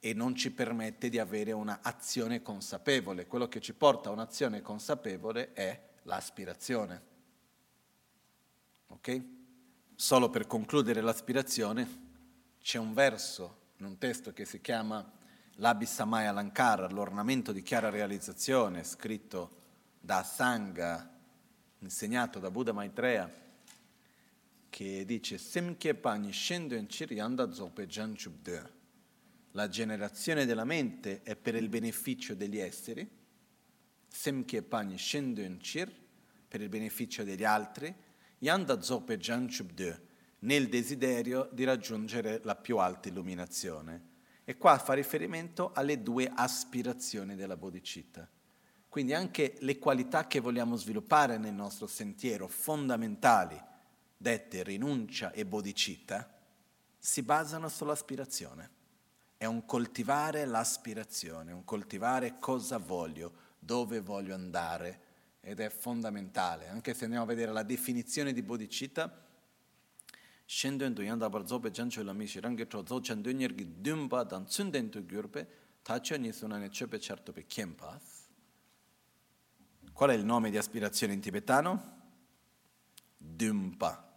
e non ci permette di avere un'azione consapevole. Quello che ci porta a un'azione consapevole è l'aspirazione. Ok? Solo per concludere l'aspirazione c'è un verso in un testo che si chiama l'Abhisamaya Lankara, l'ornamento di chiara realizzazione, scritto da Sangha, insegnato da Buddha Maitreya, che dice Semkye Pani Shendo in Chir Yanda Zope Janchubde. La generazione della mente è per il beneficio degli esseri, Semkye Pani Shendo in Chir, per il beneficio degli altri, Yanda Zope Janchubde, nel desiderio di raggiungere la più alta illuminazione. E qua fa riferimento alle due aspirazioni della bodhicitta. Quindi anche le qualità che vogliamo sviluppare nel nostro sentiero, fondamentali, dette rinuncia e bodhicitta, si basano sull'aspirazione. È un coltivare l'aspirazione, un coltivare cosa voglio, dove voglio andare ed è fondamentale. Anche se andiamo a vedere la definizione di bodhicitta, shendön tu yanda bar zobe jancho la mishi rangi tro zo chandön yergi dumba dan gyurpe tacho ni sunane chepe pe kempas. Qual è il nome di aspirazione in tibetano? Dumpa.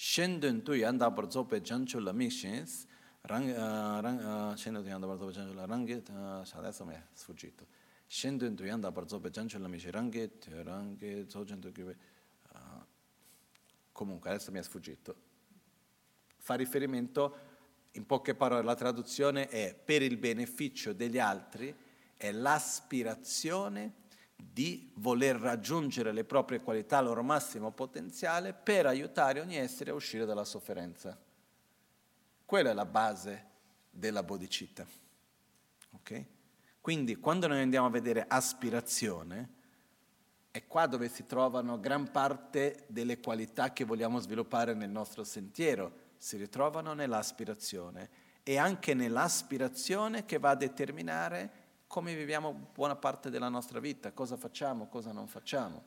Scendon tu yanda par zope jancho la mishins, rang, uh, rang, uh, scendon tu yanda par zope jancho la rangit, uh, adesso mi è sfuggito. Scendon tu yanda zope jancho la mishi rangit, rangit, zogen tu kibe. Uh, comunque, adesso mi è sfuggito. Fa riferimento, in poche parole, la traduzione è per il beneficio degli altri, è l'aspirazione di voler raggiungere le proprie qualità al loro massimo potenziale per aiutare ogni essere a uscire dalla sofferenza. Quella è la base della bodhicitta. Okay? Quindi quando noi andiamo a vedere aspirazione, è qua dove si trovano gran parte delle qualità che vogliamo sviluppare nel nostro sentiero, si ritrovano nell'aspirazione e anche nell'aspirazione che va a determinare come viviamo buona parte della nostra vita, cosa facciamo, cosa non facciamo.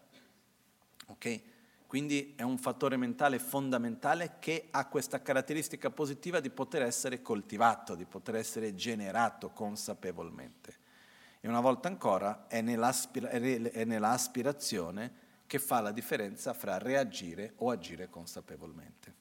Ok? Quindi è un fattore mentale fondamentale che ha questa caratteristica positiva di poter essere coltivato, di poter essere generato consapevolmente. E una volta ancora è, è nell'aspirazione che fa la differenza fra reagire o agire consapevolmente.